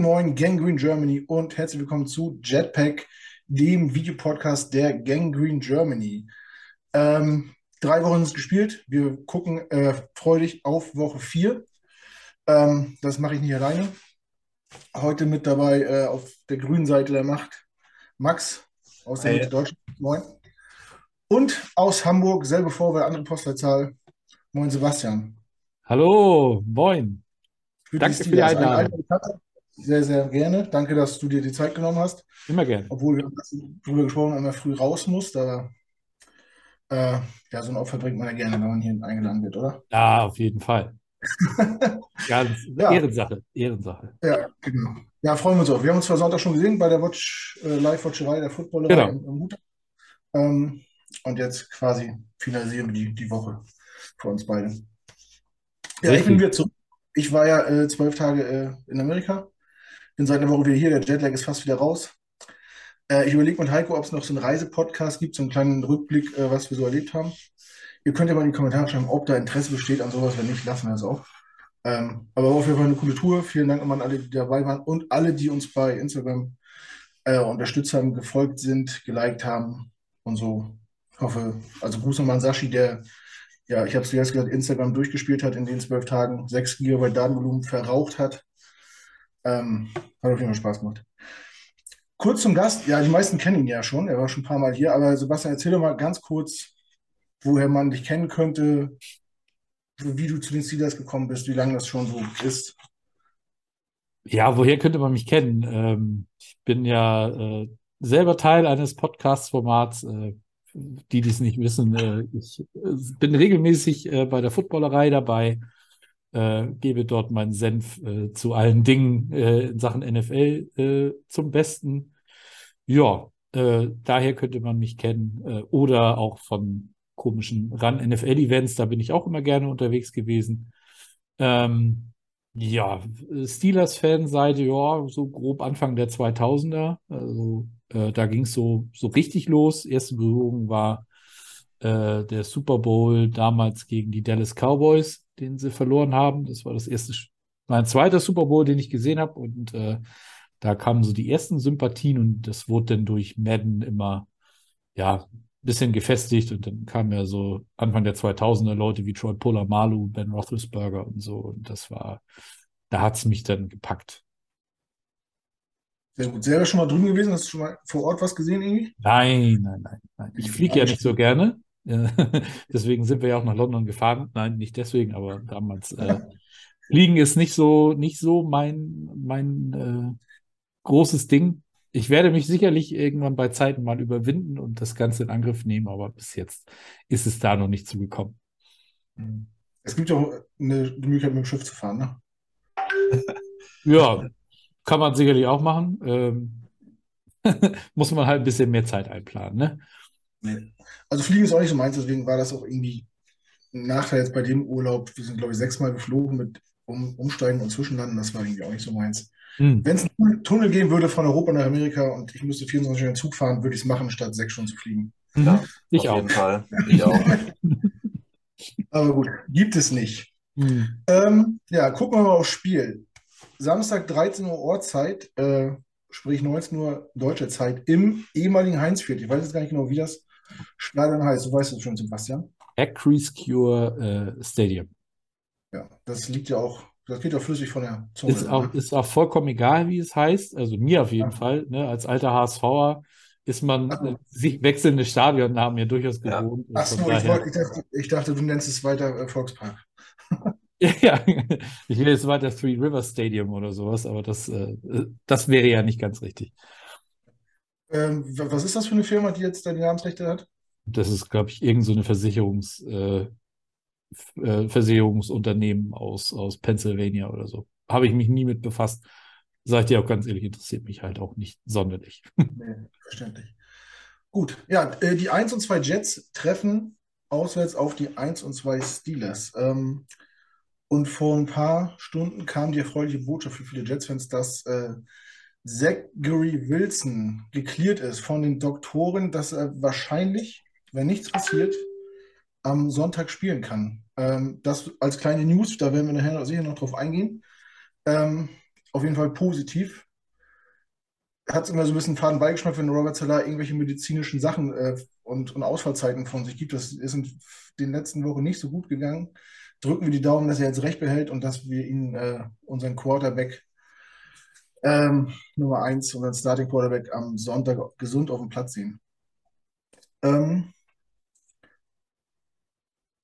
Guten Morgen, Gangrene Germany und herzlich willkommen zu Jetpack, dem Videopodcast der Gangrene Germany. Ähm, drei Wochen ist gespielt. Wir gucken äh, freudig auf Woche 4. Ähm, das mache ich nicht alleine. Heute mit dabei äh, auf der grünen Seite der Macht Max aus der Hey. Mitte Deutschland. Moin. Und aus Hamburg, selbe Vorwahl, andere Postleitzahl. Moin Sebastian. Hallo, moin. Für Danke die für die Einladung. Sehr, sehr gerne. Danke, dass du dir die Zeit genommen hast. Immer gern. Obwohl wir darüber gesprochen haben, man früh raus muss. Da, äh, ja, so ein Opfer bringt man ja gerne, wenn man hier eingeladen wird, oder? Ja, auf jeden Fall. Ganz Ja. Ehrensache, Ehrensache. Ja, genau. Ja, freuen wir uns auch. Wir haben uns zwar Sonntag schon gesehen bei der Watch, äh, Live-Watcherei der Footballerei Genau. im, im Hut. Ähm, und jetzt quasi finalisieren wir die, die Woche für uns beide. Ja, ich bin Richtig. wieder zurück. Ich war ja äh, zwölf Tage äh, in Amerika. Seit einer Woche wieder hier. Der Jetlag ist fast wieder raus. Äh, ich überlege mit Heiko, ob es noch so einen Reisepodcast gibt, so einen kleinen Rückblick, äh, was wir so erlebt haben. Ihr könnt ja mal in die Kommentare schreiben, ob da Interesse besteht an sowas. Wenn nicht, lassen wir es auch. Ähm, aber auf jeden Fall eine coole Tour. Vielen Dank an alle, die dabei waren und alle, die uns bei Instagram äh, unterstützt haben, gefolgt sind, geliked haben und so. Ich hoffe, also Gruß nochmal an Sashi, der, ja, ich habe es zuerst gesagt, Instagram durchgespielt hat in den zwölf Tagen, 6 GB Datenvolumen verraucht hat. Ähm, hat auf jeden Fall Spaß gemacht. Kurz zum Gast, ja, die meisten kennen ihn ja schon, er war schon ein paar Mal hier, aber Sebastian, erzähl doch mal ganz kurz, woher man dich kennen könnte, wie du zu den Steelers gekommen bist, wie lange das schon so ist. Ja, woher könnte man mich kennen? Ähm, ich bin ja äh, selber Teil eines Podcast-Formats. Äh, die, die es nicht wissen, äh, ich äh, bin regelmäßig äh, bei der Footballerei dabei, äh, gebe dort meinen Senf äh, zu allen Dingen äh, in Sachen NFL äh, zum Besten. Ja, äh, daher könnte man mich kennen. Oder auch von komischen Run-NFL-Events, da bin ich auch immer gerne unterwegs gewesen. Ähm, ja, Steelers-Fanseite, ja, so grob Anfang der 2000er. Also da ging es so, so richtig los. Erste Berührung war äh, der Super Bowl damals gegen die Dallas Cowboys, den sie verloren haben. Das war das erste, mein zweiter Super Bowl, den ich gesehen habe. Und äh, da kamen so die ersten Sympathien und das wurde dann durch Madden immer, ja, ein bisschen gefestigt. Und dann kamen ja so Anfang der 2000er Leute wie Troy Polamalu, Ben Roethlisberger und so. Und das war, da hat es mich dann gepackt. Sehr gut. Selber schon mal drüben gewesen? Hast du schon mal vor Ort was gesehen irgendwie? Nein, nein, nein, nein. Ich fliege ja nicht so gerne. Äh, Deswegen sind wir ja auch nach London gefahren. Nein, nicht deswegen, aber damals äh, Fliegen ist nicht so, nicht so mein, mein äh, großes Ding. Ich werde mich sicherlich irgendwann bei Zeiten mal überwinden und das Ganze in Angriff nehmen, aber bis jetzt ist es da noch nicht zugekommen. Es gibt ja auch eine, Möglichkeit, mit dem Schiff zu fahren, ne? Ja, kann man sicherlich auch machen. Ähm, muss man halt ein bisschen mehr Zeit einplanen, ne? Nee. Also Fliegen ist auch nicht so meins, deswegen war das auch irgendwie ein Nachteil jetzt bei dem Urlaub. Wir sind, glaube ich, sechsmal geflogen mit um, Umsteigen und Zwischenlanden. Das war irgendwie auch nicht so meins. Hm. Wenn es einen Tunnel geben würde von Europa nach Amerika und ich müsste 24 Stunden Zug fahren, würde ich es machen, statt sechs Stunden zu fliegen. Mhm. Ja, Ich auf auch. jeden Fall. Ich auch. Aber gut, gibt es nicht. Hm. Ähm, ja, gucken wir mal aufs Spiel. Samstag 13 Uhr Ortszeit, äh, sprich 19 Uhr deutsche Zeit im ehemaligen Heinz-Field. Ich weiß jetzt gar nicht genau, wie das Stadion heißt. Du weißt es schon, Sebastian. Acrease Cure äh, Stadium. Ja, das liegt ja auch, das geht ja flüssig von der Zunge. Ist auch, ne? ist auch vollkommen egal, wie es heißt. Also mir auf jeden Ja. Fall. Ne? Als alter HSVer ist man Ach so. äh, sich wechselnde Stadionnamen ja durchaus Ja. gewohnt. Und Ach von so, ich, ich, dachte, ich dachte, du nennst es weiter äh, Volkspark. ja, ich will jetzt weiter Three River Stadium oder sowas, aber das, äh, das wäre ja nicht ganz richtig. Ähm, wa- was ist das für eine Firma, die jetzt da die Namensrechte hat? Das ist, glaube ich, irgend so eine Versicherungs, äh, äh, Versicherungsunternehmen aus, aus Pennsylvania oder so. Habe ich mich nie mit befasst. Sag ich dir auch ganz ehrlich, interessiert mich halt auch nicht sonderlich. Nee, verständlich. Gut, ja, äh, die 1 und 2 Jets treffen auswärts auf die 1 und 2 Steelers. Ähm, und vor ein paar Stunden kam die erfreuliche Botschaft für viele Jets-Fans, dass äh, Zachary Wilson geklärt ist von den Doktoren, dass er wahrscheinlich, wenn nichts passiert, am Sonntag spielen kann. Ähm, das als kleine News, da werden wir nachher sicher noch drauf eingehen. Ähm, auf jeden Fall positiv. Hat es immer so ein bisschen faden Beigeschmack, wenn Robert Salah irgendwelche medizinischen Sachen äh, und, und Ausfallzeiten von sich gibt. Das ist in den letzten Wochen nicht so gut gegangen. Drücken wir die Daumen, dass er jetzt recht behält und dass wir ihn, äh, unseren Quarterback ähm, Nummer 1, unseren Starting Quarterback am Sonntag gesund auf dem Platz sehen. Ähm,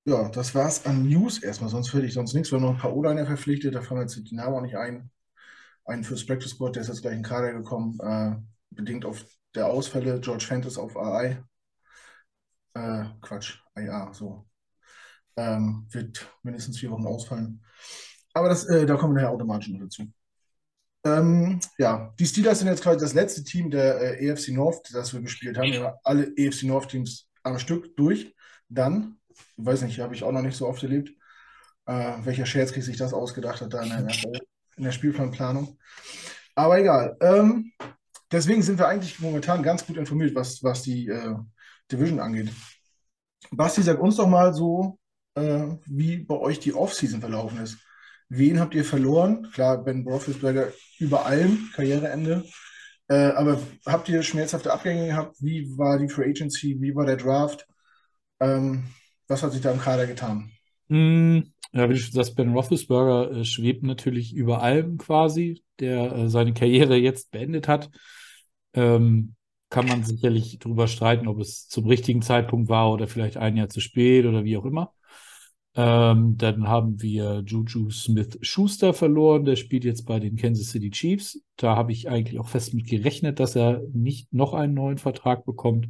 ja, das war's an News erstmal, sonst würde ich sonst nichts. Wir haben noch ein paar O-Liner verpflichtet, da fallen wir jetzt die Namen auch nicht ein. Einen fürs Practice Squad, der ist jetzt gleich in Kader gekommen, äh, bedingt auf der Ausfälle. George Fentis auf AI. Äh, Quatsch, IA, so. Ähm, wird mindestens vier Wochen ausfallen. Aber das, äh, da kommen wir nachher automatisch noch dazu. Ähm, ja, die Steelers sind jetzt quasi das letzte Team der äh, EFC North, das wir gespielt haben. Wir haben alle EFC North Teams am Stück durch. Dann, ich weiß nicht, habe ich auch noch nicht so oft erlebt, äh, welcher Scherzkrieg sich das ausgedacht hat da in der, in der Spielplanplanung. Aber egal. Ähm, deswegen sind wir eigentlich momentan ganz gut informiert, was, was die äh, Division angeht. Basti, sag uns doch mal so, äh, wie bei euch die Offseason verlaufen ist. Wen habt ihr verloren? Klar, Ben Roethlisberger über allem, Karriereende. Äh, aber habt ihr schmerzhafte Abgänge gehabt? Wie war die Free Agency? Wie war der Draft? Ähm, was hat sich da im Kader getan? Mm, ja, wie du schon sagst, Ben Roethlisberger äh, schwebt natürlich über allem quasi, der äh, seine Karriere jetzt beendet hat. Ähm, kann man sicherlich darüber streiten, ob es zum richtigen Zeitpunkt war oder vielleicht ein Jahr zu spät oder wie auch immer. Ähm, dann haben wir Juju Smith-Schuster verloren. Der spielt jetzt bei den Kansas City Chiefs. Da habe ich eigentlich auch fest mit gerechnet, dass er nicht noch einen neuen Vertrag bekommt.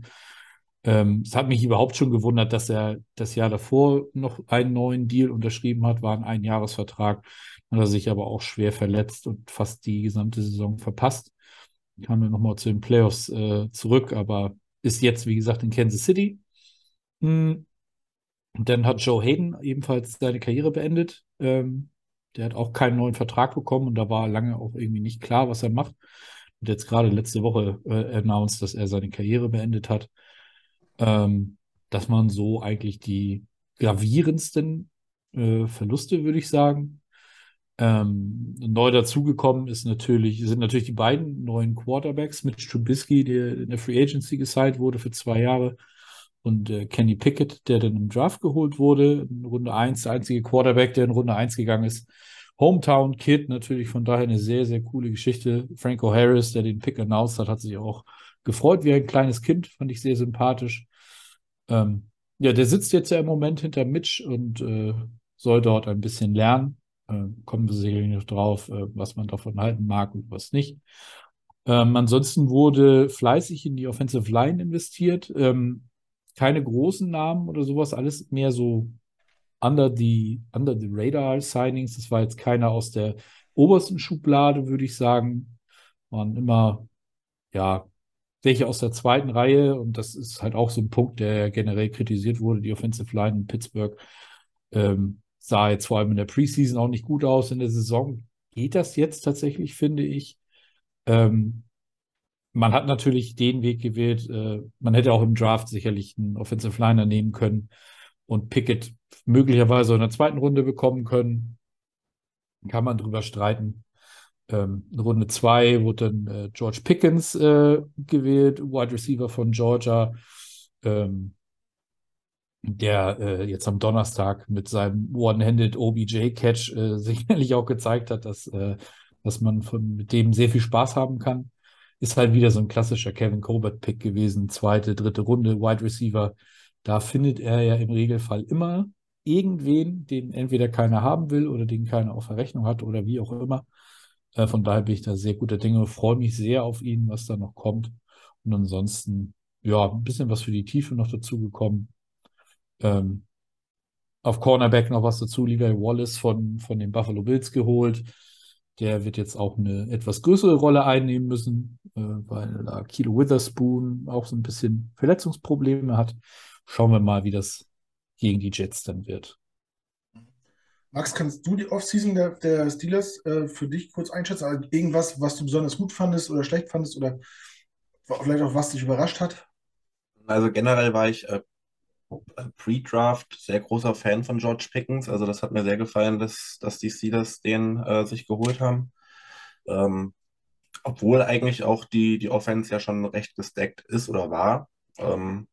Ähm, es hat mich überhaupt schon gewundert, dass er das Jahr davor noch einen neuen Deal unterschrieben hat, war ein Einjahresvertrag. Hat er sich aber auch schwer verletzt und fast die gesamte Saison verpasst. Kam dann nochmal zu den Playoffs äh, zurück, aber ist jetzt, wie gesagt, in Kansas City. Hm und dann hat Joe Hayden ebenfalls seine Karriere beendet. Ähm, der hat auch keinen neuen Vertrag bekommen und da war lange auch irgendwie nicht klar, was er macht. Und jetzt gerade letzte Woche äh, announced, dass er seine Karriere beendet hat. Ähm, dass man so eigentlich die gravierendsten äh, Verluste, würde ich sagen. Ähm, neu dazugekommen ist natürlich, sind natürlich die beiden neuen Quarterbacks mit Trubisky, der in der Free Agency gesigned wurde für zwei Jahre und äh, Kenny Pickett, der dann im Draft geholt wurde, in Runde 1, der einzige Quarterback, der in Runde 1 gegangen ist. Hometown Kid, natürlich von daher eine sehr, sehr coole Geschichte. Franco Harris, der den Pick announced hat, hat sich auch gefreut wie ein kleines Kind, fand ich sehr sympathisch. Ähm, ja, der sitzt jetzt ja im Moment hinter Mitch und äh, soll dort ein bisschen lernen. Äh, kommen wir sicherlich noch drauf, äh, was man davon halten mag und was nicht. Ähm, ansonsten wurde fleißig in die Offensive Line investiert. Ähm, keine großen Namen oder sowas, alles mehr so under the, under the radar Signings. Das war jetzt keiner aus der obersten Schublade, würde ich sagen. Waren immer, ja, welche aus der zweiten Reihe und das ist halt auch so ein Punkt, der generell kritisiert wurde. Die Offensive Line in Pittsburgh ähm, sah jetzt vor allem in der Preseason auch nicht gut aus. In der Saison geht das jetzt tatsächlich, finde ich. Ähm, man hat natürlich den Weg gewählt. Äh, man hätte auch im Draft sicherlich einen Offensive Liner nehmen können und Pickett möglicherweise in der zweiten Runde bekommen können. Kann man drüber streiten. Ähm, in Runde zwei wurde dann äh, George Pickens äh, gewählt, Wide Receiver von Georgia, ähm, der jetzt am Donnerstag mit seinem One-Handed OBJ-Catch sicherlich auch gezeigt hat, dass, dass man von, mit dem sehr viel Spaß haben kann ist halt wieder so ein klassischer Kevin Colbert-Pick gewesen, zweite, dritte Runde, Wide Receiver. Da findet er ja im Regelfall immer irgendwen, den entweder keiner haben will oder den keiner auf der Rechnung hat oder wie auch immer. Äh, von daher bin ich da sehr guter Dinge, freue mich sehr auf ihn, was da noch kommt. Und ansonsten, ja, ein bisschen was für die Tiefe noch dazu gekommen. Ähm, auf Cornerback noch was dazu, Levi Wallace von, von den Buffalo Bills geholt. Der wird jetzt auch eine etwas größere Rolle einnehmen müssen, äh, weil da Kilo Witherspoon auch so ein bisschen Verletzungsprobleme hat. Schauen wir mal, wie das gegen die Jets dann wird. Max, kannst du die Offseason der, der Steelers äh, für dich kurz einschätzen? Also irgendwas, was du besonders gut fandest oder schlecht fandest oder vielleicht auch was dich überrascht hat? Also generell war ich äh, Pre-Draft sehr großer Fan von George Pickens. Also das hat mir sehr gefallen, dass, dass die Steelers den äh, sich geholt haben. Ähm, obwohl eigentlich auch die, die Offense ja schon recht gestackt ist oder war. Ähm,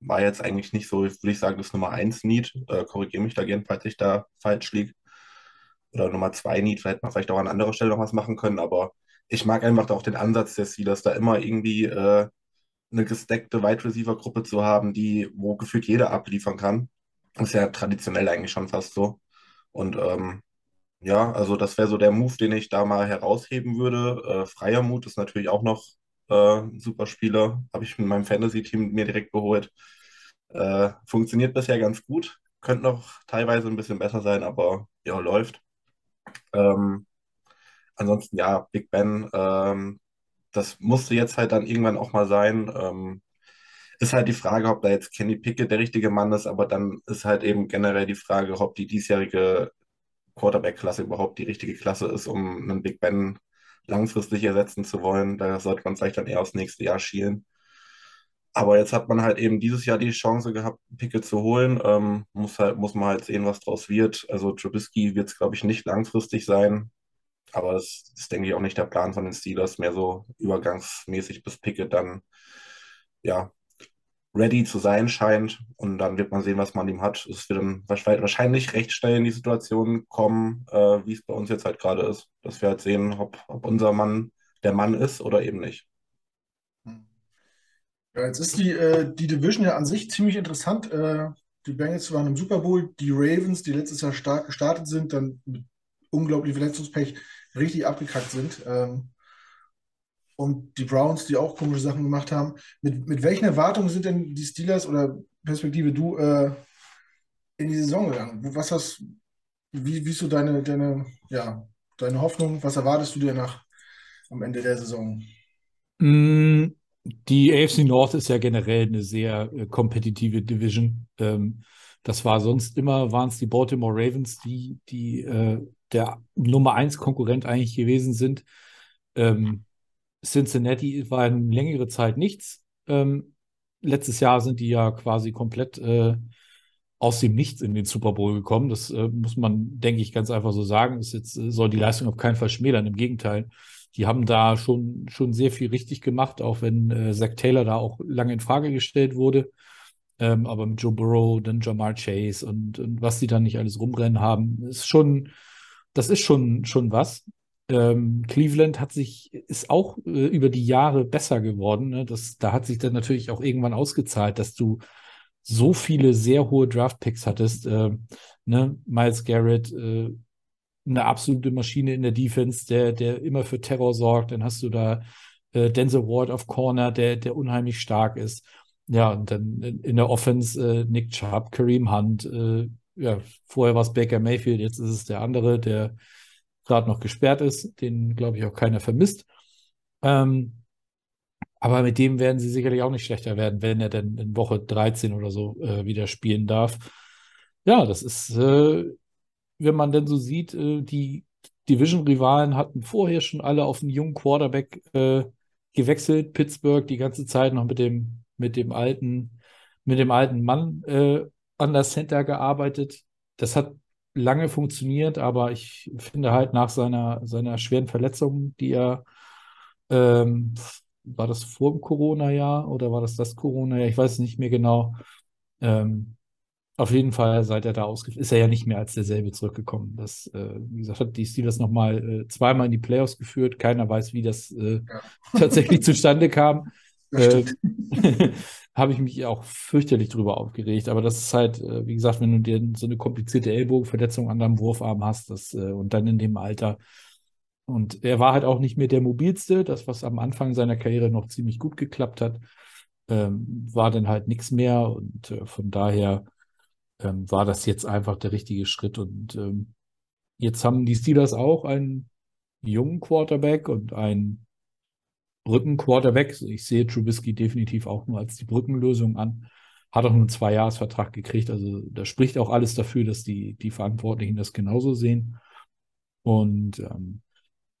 war jetzt eigentlich nicht so, würde ich sagen, das Nummer 1 Need. Äh, Korrigiere mich da gerne, falls ich da falsch liege. Oder Nummer 2 Need, vielleicht man vielleicht auch an anderer Stelle noch was machen können, aber ich mag einfach auch den Ansatz des Steelers, da immer irgendwie äh, eine gesteckte Wide Receiver Gruppe zu haben, die, wo gefühlt jeder abliefern kann. Ist ja traditionell eigentlich schon fast so. Und ähm, ja, also das wäre so der Move, den ich da mal herausheben würde. Äh, Freier Mut ist natürlich auch noch äh, ein super Spieler. Habe ich mit meinem Fantasy-Team mir direkt geholt. Äh, funktioniert bisher ganz gut. Könnte noch teilweise ein bisschen besser sein, aber ja, läuft. Ähm, ansonsten ja, Big Ben, ähm, das musste jetzt halt dann irgendwann auch mal sein. Ähm, ist halt die Frage, ob da jetzt Kenny Pickett der richtige Mann ist, aber dann ist halt eben generell die Frage, ob die diesjährige Quarterback-Klasse überhaupt die richtige Klasse ist, um einen Big Ben langfristig ersetzen zu wollen. Da sollte man vielleicht dann eher aufs nächste Jahr schielen. Aber jetzt hat man halt eben dieses Jahr die Chance gehabt, Pickett zu holen. Ähm, muss, halt, muss man halt sehen, was draus wird. Also Trubisky wird es, glaube ich, nicht langfristig sein. Aber das ist, denke ich, auch nicht der Plan von den Steelers, mehr so übergangsmäßig bis Pickett dann ja, ready zu sein scheint. Und dann wird man sehen, was man ihm hat. Es wird dann wahrscheinlich recht schnell in die Situation kommen, äh, wie es bei uns jetzt halt gerade ist. Dass wir halt sehen, ob, ob unser Mann der Mann ist oder eben nicht. Ja, jetzt ist die, äh, die Division ja an sich ziemlich interessant. Äh, die Bengals waren im Super Bowl, die Ravens, die letztes Jahr stark gestartet sind, dann mit unglaublich Verletzungspech richtig abgekackt sind. Ähm, und die Browns, die auch komische Sachen gemacht haben. Mit, mit welchen Erwartungen sind denn die Steelers oder Perspektive du äh, in die Saison gegangen? Was hast, wie, wie ist so deine, deine, ja, deine Hoffnung? Was erwartest du dir nach am Ende der Saison? Mm, die AFC North ist ja generell eine sehr äh, kompetitive Division. Ähm, das war sonst immer, waren es die Baltimore Ravens, die, die äh, der Nummer 1 Konkurrent eigentlich gewesen sind. Ähm, Cincinnati war eine längere Zeit nichts. Ähm, letztes Jahr sind die ja quasi komplett äh, aus dem Nichts in den Super Bowl gekommen. Das äh, muss man, denke ich, ganz einfach so sagen. Das jetzt, äh, soll die Leistung auf keinen Fall schmälern. Im Gegenteil. Die haben da schon, schon sehr viel richtig gemacht, auch wenn äh, Zach Taylor da auch lange in Frage gestellt wurde. Ähm, aber mit Joe Burrow, dann Jamar Chase und, und was die da nicht alles rumrennen haben, ist schon, das ist schon, schon was. Ähm, Cleveland hat sich, ist auch äh, über die Jahre besser geworden. Ne? Das, da hat sich dann natürlich auch irgendwann ausgezahlt, dass du so viele sehr hohe Draft-Picks hattest. Äh, ne? Miles Garrett, äh, eine absolute Maschine in der Defense, der, der immer für Terror sorgt. Dann hast du da äh, Denzel Ward auf Corner, der, der unheimlich stark ist. Ja, und dann in der Offense äh, Nick Chubb, Kareem Hunt, äh, ja, vorher war es Baker Mayfield, jetzt ist es der andere, der gerade noch gesperrt ist, den glaube ich auch keiner vermisst. Ähm, aber mit dem werden sie sicherlich auch nicht schlechter werden, wenn er dann in Woche 13 oder so äh, wieder spielen darf. Ja, das ist, äh, wenn man denn so sieht, äh, die Division-Rivalen hatten vorher schon alle auf einen jungen Quarterback äh, gewechselt. Pittsburgh die ganze Zeit noch mit dem, mit dem alten, mit dem alten Mann an der Center gearbeitet. Das hat lange funktioniert, aber ich finde halt nach seiner, seiner schweren Verletzung, die er, ähm, war das vor dem Corona-Jahr oder war das das Corona-Jahr? Ich weiß es nicht mehr genau. Ähm, auf jeden Fall, seit er da ausgeführt ist er ja nicht mehr als derselbe zurückgekommen. Das, äh, wie gesagt, hat die Steelers nochmal äh, zweimal in die Playoffs geführt. Keiner weiß, wie das äh, ja. tatsächlich zustande kam. Äh, habe ich mich auch fürchterlich drüber aufgeregt. Aber das ist halt, äh, wie gesagt, wenn du dir so eine komplizierte Ellbogenverletzung an deinem Wurfarm hast, das, äh, und dann in dem Alter. Und er war halt auch nicht mehr der mobilste, das, was am Anfang seiner Karriere noch ziemlich gut geklappt hat, ähm, war dann halt nichts mehr. Und äh, von daher ähm, war das jetzt einfach der richtige Schritt. Und ähm, jetzt haben die Steelers auch einen jungen Quarterback und einen Brückenquarterback. Ich sehe Trubisky definitiv auch nur als die Brückenlösung an. Hat auch nur einen Zweijahresvertrag gekriegt. Also da spricht auch alles dafür, dass die, die Verantwortlichen das genauso sehen. Und ähm,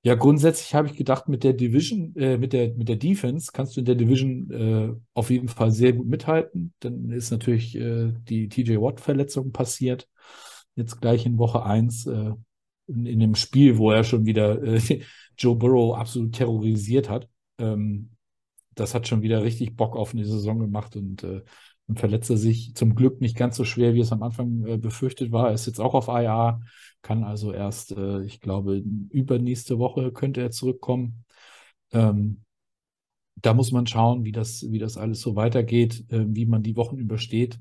ja, grundsätzlich habe ich gedacht, mit der Division, äh, mit der, mit der Defense kannst du in der Division äh, auf jeden Fall sehr gut mithalten. Dann ist natürlich äh, die TJ Watt-Verletzung passiert. Jetzt gleich in Woche 1. Äh, in, in dem Spiel, wo er schon wieder äh, Joe Burrow absolut terrorisiert hat. Ähm, das hat schon wieder richtig Bock auf eine Saison gemacht und, äh, und sich zum Glück nicht ganz so schwer, wie es am Anfang äh, befürchtet war. Er ist jetzt auch auf IA, kann also erst, äh, ich glaube, übernächste Woche könnte er zurückkommen. Ähm, da muss man schauen, wie das, wie das alles so weitergeht, äh, wie man die Wochen übersteht,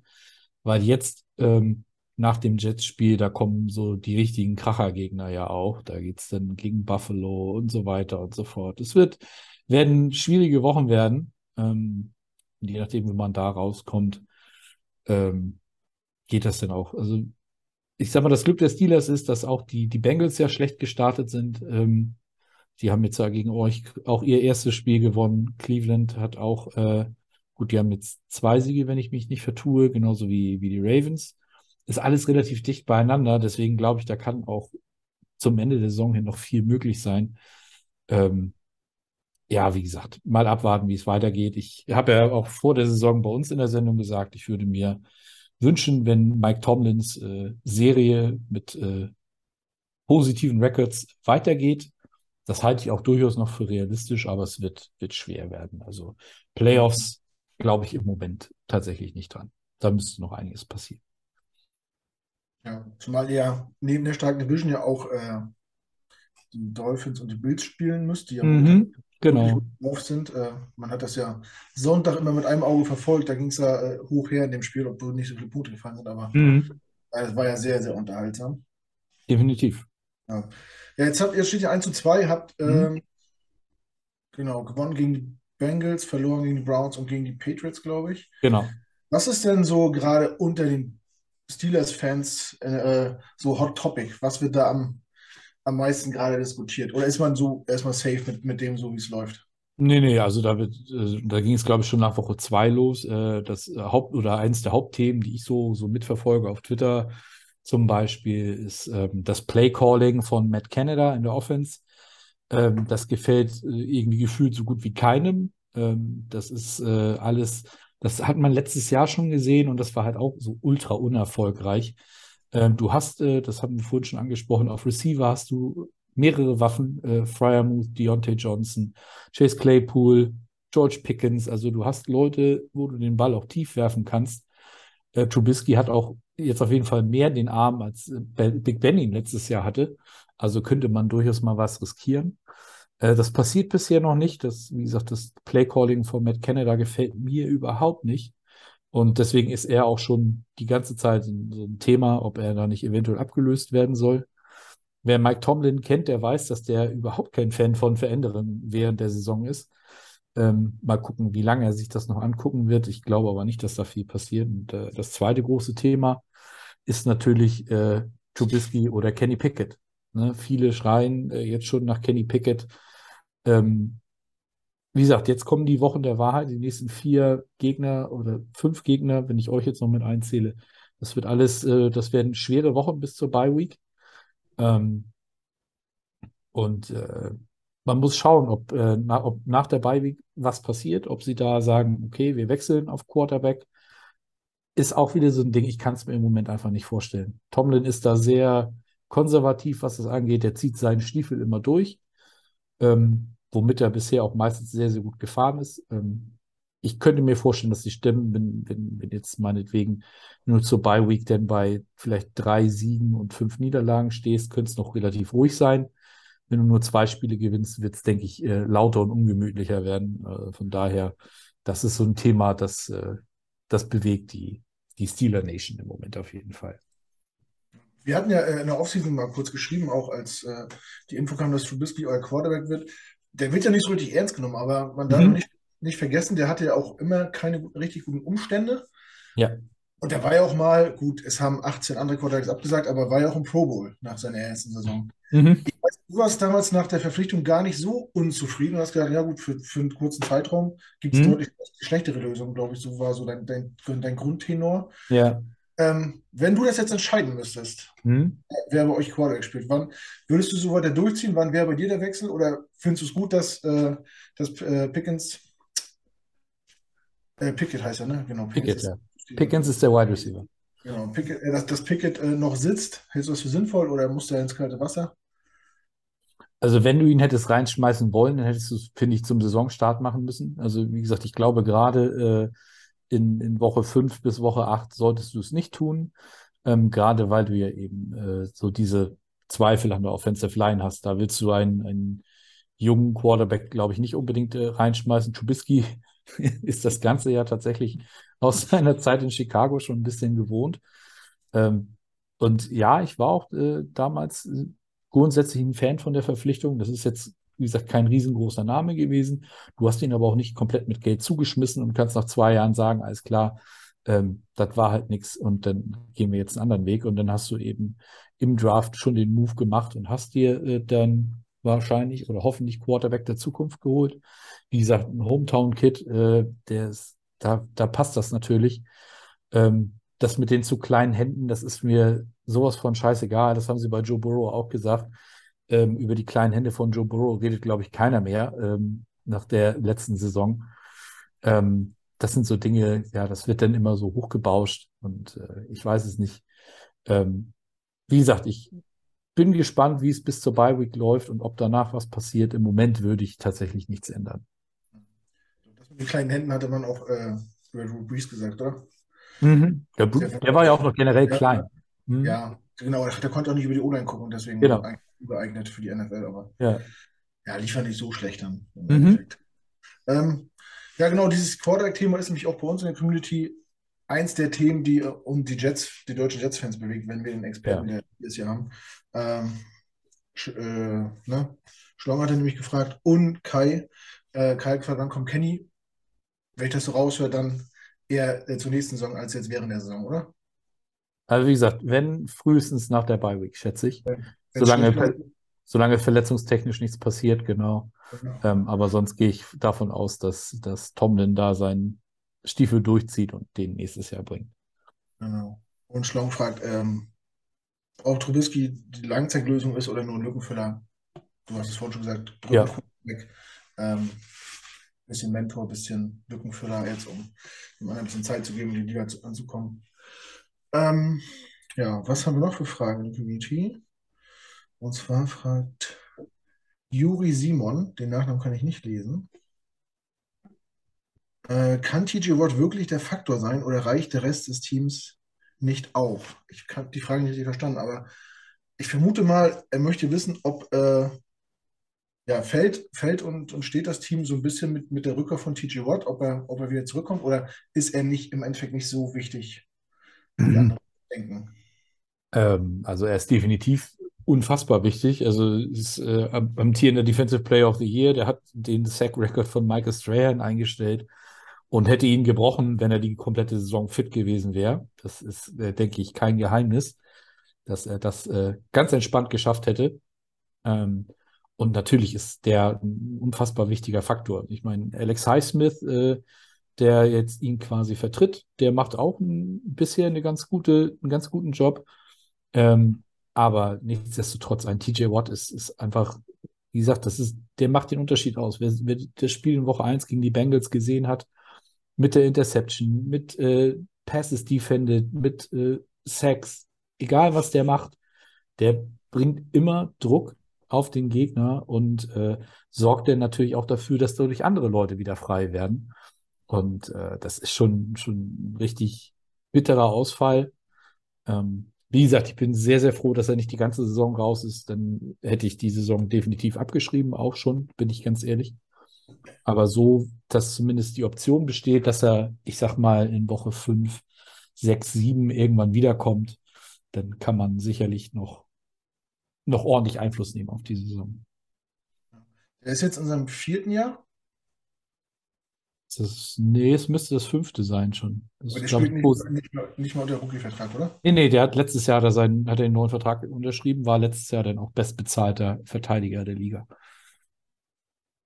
weil jetzt ähm, nach dem Jets-Spiel, da kommen so die richtigen Krachergegner ja auch. Da geht es dann gegen Buffalo und so weiter und so fort. Es wird, werden schwierige Wochen werden. Ähm, je nachdem, wie man da rauskommt, ähm, geht das dann auch. Also ich sag mal, das Glück der Steelers ist, dass auch die, die Bengals ja schlecht gestartet sind. Ähm, die haben jetzt ja gegen euch auch ihr erstes Spiel gewonnen. Cleveland hat auch, äh, gut, die haben jetzt zwei Siege, wenn ich mich nicht vertue, genauso wie, wie die Ravens. Ist alles relativ dicht beieinander, deswegen glaube ich, da kann auch zum Ende der Saison hin noch viel möglich sein. Ähm, ja, wie gesagt, mal abwarten, wie es weitergeht. Ich habe ja auch vor der Saison bei uns in der Sendung gesagt, ich würde mir wünschen, wenn Mike Tomlins äh, Serie mit äh, positiven Records weitergeht. Das halte ich auch durchaus noch für realistisch, aber es wird, wird schwer werden. Also Playoffs glaube ich im Moment tatsächlich nicht dran. Da müsste noch einiges passieren. Ja, zumal ihr neben der starken Division ja auch äh, die Dolphins und die Bills spielen müsst, die ja Mhm, genau. drauf sind. Äh, man hat das ja Sonntag immer mit einem Auge verfolgt. Da ging es ja äh, hoch her in dem Spiel, obwohl nicht so viele Punkte gefallen sind, aber Mhm, äh, es war ja sehr, sehr unterhaltsam. definitiv. Ja, ja jetzt habt ihr steht ja 1 zu 2, habt Mhm, ähm, genau gewonnen gegen die Bengals, verloren gegen die Browns und gegen die Patriots, glaube ich. genau. Was ist denn so gerade unter den Steelers-Fans äh, so Hot Topic? Was wird da am, am meisten gerade diskutiert? Oder ist man so erstmal safe mit, mit dem, so wie es läuft? Nee, nee, also da wird, äh, da ging es, glaube ich, schon nach Woche zwei los. Äh, das äh, Haupt- oder eins der Hauptthemen, die ich so, so mitverfolge auf Twitter zum Beispiel, ist ähm, das Play-Calling von Matt Canada in der Offense. Ähm, das gefällt irgendwie gefühlt so gut wie keinem. Ähm, das ist alles, das hat man letztes Jahr schon gesehen und das war halt auch so ultra unerfolgreich. Ähm, du hast, äh, das haben wir vorhin schon angesprochen, auf Receiver hast du mehrere Waffen, äh, Fryermuth, Deontay Johnson, Chase Claypool, George Pickens. Also du hast Leute, wo du den Ball auch tief werfen kannst. Äh, Trubisky hat auch jetzt auf jeden Fall mehr den Arm, als äh, Big Ben ihn letztes Jahr hatte. Also könnte man durchaus mal was riskieren. Äh, das passiert bisher noch nicht. Das, wie gesagt, das Playcalling von Matt Canada gefällt mir überhaupt nicht. Und deswegen ist er auch schon die ganze Zeit so ein Thema, ob er da nicht eventuell abgelöst werden soll. Wer Mike Tomlin kennt, der weiß, dass der überhaupt kein Fan von Veränderungen während der Saison ist. Ähm, mal gucken, wie lange er sich das noch angucken wird. Ich glaube aber nicht, dass da viel passiert. Und äh, das zweite große Thema ist natürlich äh, Trubisky oder Kenny Pickett. Ne? Viele schreien äh, jetzt schon nach Kenny Pickett. Ähm, wie gesagt, jetzt kommen die Wochen der Wahrheit, die nächsten vier Gegner oder fünf Gegner, wenn ich euch jetzt noch mit einzähle. Das wird alles, äh, das werden schwere Wochen bis zur Bye Week. Ähm, und äh, man muss schauen, ob, äh, na, ob nach der Bye Week was passiert, ob sie da sagen, okay, wir wechseln auf Quarterback. Ist auch wieder so ein Ding, ich kann es mir im Moment einfach nicht vorstellen. Tomlin ist da sehr konservativ, was das angeht. Er zieht seinen Stiefel immer durch, ähm, womit er bisher auch meistens sehr, sehr gut gefahren ist. Ähm, ich könnte mir vorstellen, dass die Stimmen, wenn, wenn, wenn jetzt meinetwegen nur zur Bye Week denn bei vielleicht drei Siegen und fünf Niederlagen stehst, könnte es noch relativ ruhig sein. Wenn du nur zwei Spiele gewinnst, wird es, denke ich, äh, lauter und ungemütlicher werden. Äh, von daher, das ist so ein Thema, das, äh, das bewegt die, die Steeler Nation im Moment auf jeden Fall. Wir hatten ja äh, in der Offseason mal kurz geschrieben, auch als äh, die Info kam, dass Trubisky euer Quarterback wird. Der wird ja nicht so richtig ernst genommen, aber man darf Mhm. nicht, nicht vergessen, der hatte ja auch immer keine richtig guten Umstände. Ja, Und der war ja auch mal, gut, es haben 18 andere Quarterbacks abgesagt, aber war ja auch im Pro Bowl nach seiner ersten Saison. mhm. Ich weiß, du warst damals nach der Verpflichtung gar nicht so unzufrieden und hast gedacht, ja gut, für, für einen kurzen Zeitraum gibt es Mhm. deutlich schlechtere Lösungen, glaube ich. So war so dein, dein, dein Grundtenor. Ja. Ähm, wenn du das jetzt entscheiden müsstest, Mhm. wer bei euch Quarterback spielt, wann würdest du so weiter durchziehen? Wann wäre bei dir der Wechsel? Oder findest du es gut, dass, äh, dass äh, Pickens, äh, Pickett heißt er, ne? Genau, Pickett, ist, ja. Pickens ist der Wide Receiver. genau, Pickett, äh, dass, dass Pickett äh, noch sitzt, hältst du das für sinnvoll oder muss der ins kalte Wasser? Also wenn du ihn hättest reinschmeißen wollen, dann hättest du es, finde ich, zum Saisonstart machen müssen. Also wie gesagt, ich glaube gerade äh, in, in Woche 5 bis Woche 8 solltest du es nicht tun, ähm, gerade weil du ja eben äh, so diese Zweifel an der Offensive Line hast. Da willst du einen, einen jungen Quarterback, glaube ich, nicht unbedingt äh, reinschmeißen. Trubisky ist das Ganze ja tatsächlich aus seiner Zeit in Chicago schon ein bisschen gewohnt. Ähm, und ja, ich war auch äh, damals äh, grundsätzlich ein Fan von der Verpflichtung. Das ist jetzt, wie gesagt, kein riesengroßer Name gewesen. Du hast ihn aber auch nicht komplett mit Geld zugeschmissen und kannst nach zwei Jahren sagen, alles klar, ähm, das war halt nichts und dann gehen wir jetzt einen anderen Weg. Und dann hast du eben im Draft schon den Move gemacht und hast dir äh, dann wahrscheinlich oder hoffentlich Quarterback der Zukunft geholt. Wie gesagt, ein Hometown-Kid, äh, der ist, da, da passt das natürlich. Ähm, das mit den zu kleinen Händen, das ist mir sowas von scheißegal. Das haben sie bei Joe Burrow auch gesagt. Ähm, über die kleinen Hände von Joe Burrow redet, glaube ich, keiner mehr ähm, nach der letzten Saison. Ähm, das sind so Dinge, ja, das wird dann immer so hochgebauscht und äh, ich weiß es nicht. Ähm, wie gesagt, ich bin gespannt, wie es bis zur Bye Week läuft und ob danach was passiert. Im Moment würde ich tatsächlich nichts ändern. Das mit den kleinen Händen hatte man auch äh, über Drew Brees gesagt, oder? Mhm. Der, der, war ja auch noch generell ja, klein. Mhm. Ja, genau. Der konnte auch nicht über die O-Line gucken, deswegen genau. Übereignet für die NFL. Aber ja, ja lief ja nicht so schlecht dann. Mhm. Ähm, ja, genau. Dieses Quarterback-Thema ist nämlich auch bei uns in der Community eins der Themen, die um die Jets, die deutschen Jets-Fans bewegt, wenn wir den Experten, ja. der wir hier haben. Ähm, äh, ne? Schlong hatte nämlich gefragt und Kai, äh, Kai gefragt, wann kommt Kenny? Wenn ich das so raushöre, dann eher äh, zur nächsten Saison als jetzt während der Saison, oder? Also wie gesagt, wenn frühestens nach der Bye Week, schätze ich. Solange, solange verletzungstechnisch nichts passiert, genau. Genau. Ähm, aber sonst gehe ich davon aus, dass, dass Tomlin da seinen Stiefel durchzieht und den nächstes Jahr bringt. Genau. Und Schlong fragt, ähm, ob Trubisky die Langzeitlösung ist oder nur ein Lückenfüller. Du hast es vorhin schon gesagt, Ja. weg. Ähm, bisschen Mentor, bisschen Lückenfüller jetzt, um dem anderen ein bisschen Zeit zu geben, in die Liga zu, anzukommen. Ähm, ja, was haben wir noch für Fragen in der Community? Und zwar fragt Juri Simon, den Nachnamen kann ich nicht lesen. Äh, kann TJ Watt wirklich der Faktor sein oder reicht der Rest des Teams nicht auf? Ich habe die Frage nicht richtig verstanden, aber ich vermute mal, er möchte wissen, ob äh, ja, fällt, fällt und, und steht das Team so ein bisschen mit, mit der Rückkehr von TJ Watt, ob er, ob er wieder zurückkommt oder ist er nicht im Endeffekt nicht so wichtig, wie andere denken? Ähm, also er ist definitiv unfassbar wichtig. Also ist äh, am- amtierender Defensive Player of the Year. Der hat den Sack-Record von Michael Strahan eingestellt und hätte ihn gebrochen, wenn er die komplette Saison fit gewesen wäre. Das ist, äh, denke ich, kein Geheimnis, dass er das äh, ganz entspannt geschafft hätte. Ähm, und natürlich ist der ein unfassbar wichtiger Faktor. Ich meine, Alex Highsmith, äh, der jetzt ihn quasi vertritt, der macht auch ein, bisher eine ganz gute, einen ganz guten Job. Ähm, aber nichtsdestotrotz, ein TJ Watt ist, ist einfach, wie gesagt, das ist, der macht den Unterschied aus. Wer, wer das Spiel in Woche 1 gegen die Bengals gesehen hat, mit der Interception, mit äh, Passes defended, mit äh, Sacks, egal was der macht, der bringt immer Druck auf den Gegner und äh, sorgt dann natürlich auch dafür, dass dadurch andere Leute wieder frei werden. Und äh, das ist schon, schon ein richtig bitterer Ausfall. Ähm, wie gesagt, ich bin sehr, sehr froh, dass er nicht die ganze Saison raus ist. Dann hätte ich die Saison definitiv abgeschrieben, auch schon, bin ich ganz ehrlich. Aber so, dass zumindest die Option besteht, dass er, ich sag mal, in Woche 5, 6, 7 irgendwann wiederkommt, dann kann man sicherlich noch, noch ordentlich Einfluss nehmen auf die Saison. Er ist jetzt in seinem vierten Jahr, Das nee, es müsste das fünfte sein schon. Das der spielt ich, nicht, nicht, mal, nicht mal unter Rookie-Vertrag, oder? Nee, nee, der hat letztes Jahr er seinen, hat er den neuen Vertrag unterschrieben, war letztes Jahr dann auch bestbezahlter Verteidiger der Liga.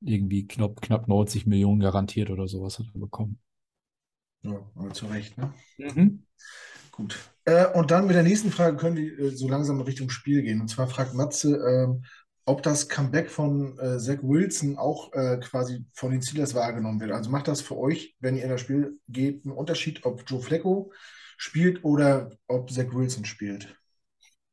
Irgendwie knapp, knapp 90 Millionen garantiert oder sowas hat er bekommen. Ja, aber zu Recht, ne? Mhm. Gut. Äh, und dann mit der nächsten Frage können wir äh, so langsam Richtung Spiel gehen. Und zwar fragt Matze, ähm, ob das Comeback von äh, Zach Wilson auch äh, quasi von den Steelers wahrgenommen wird. Also macht das für euch, wenn ihr in das Spiel geht, einen Unterschied, ob Joe Flacco spielt oder ob Zach Wilson spielt?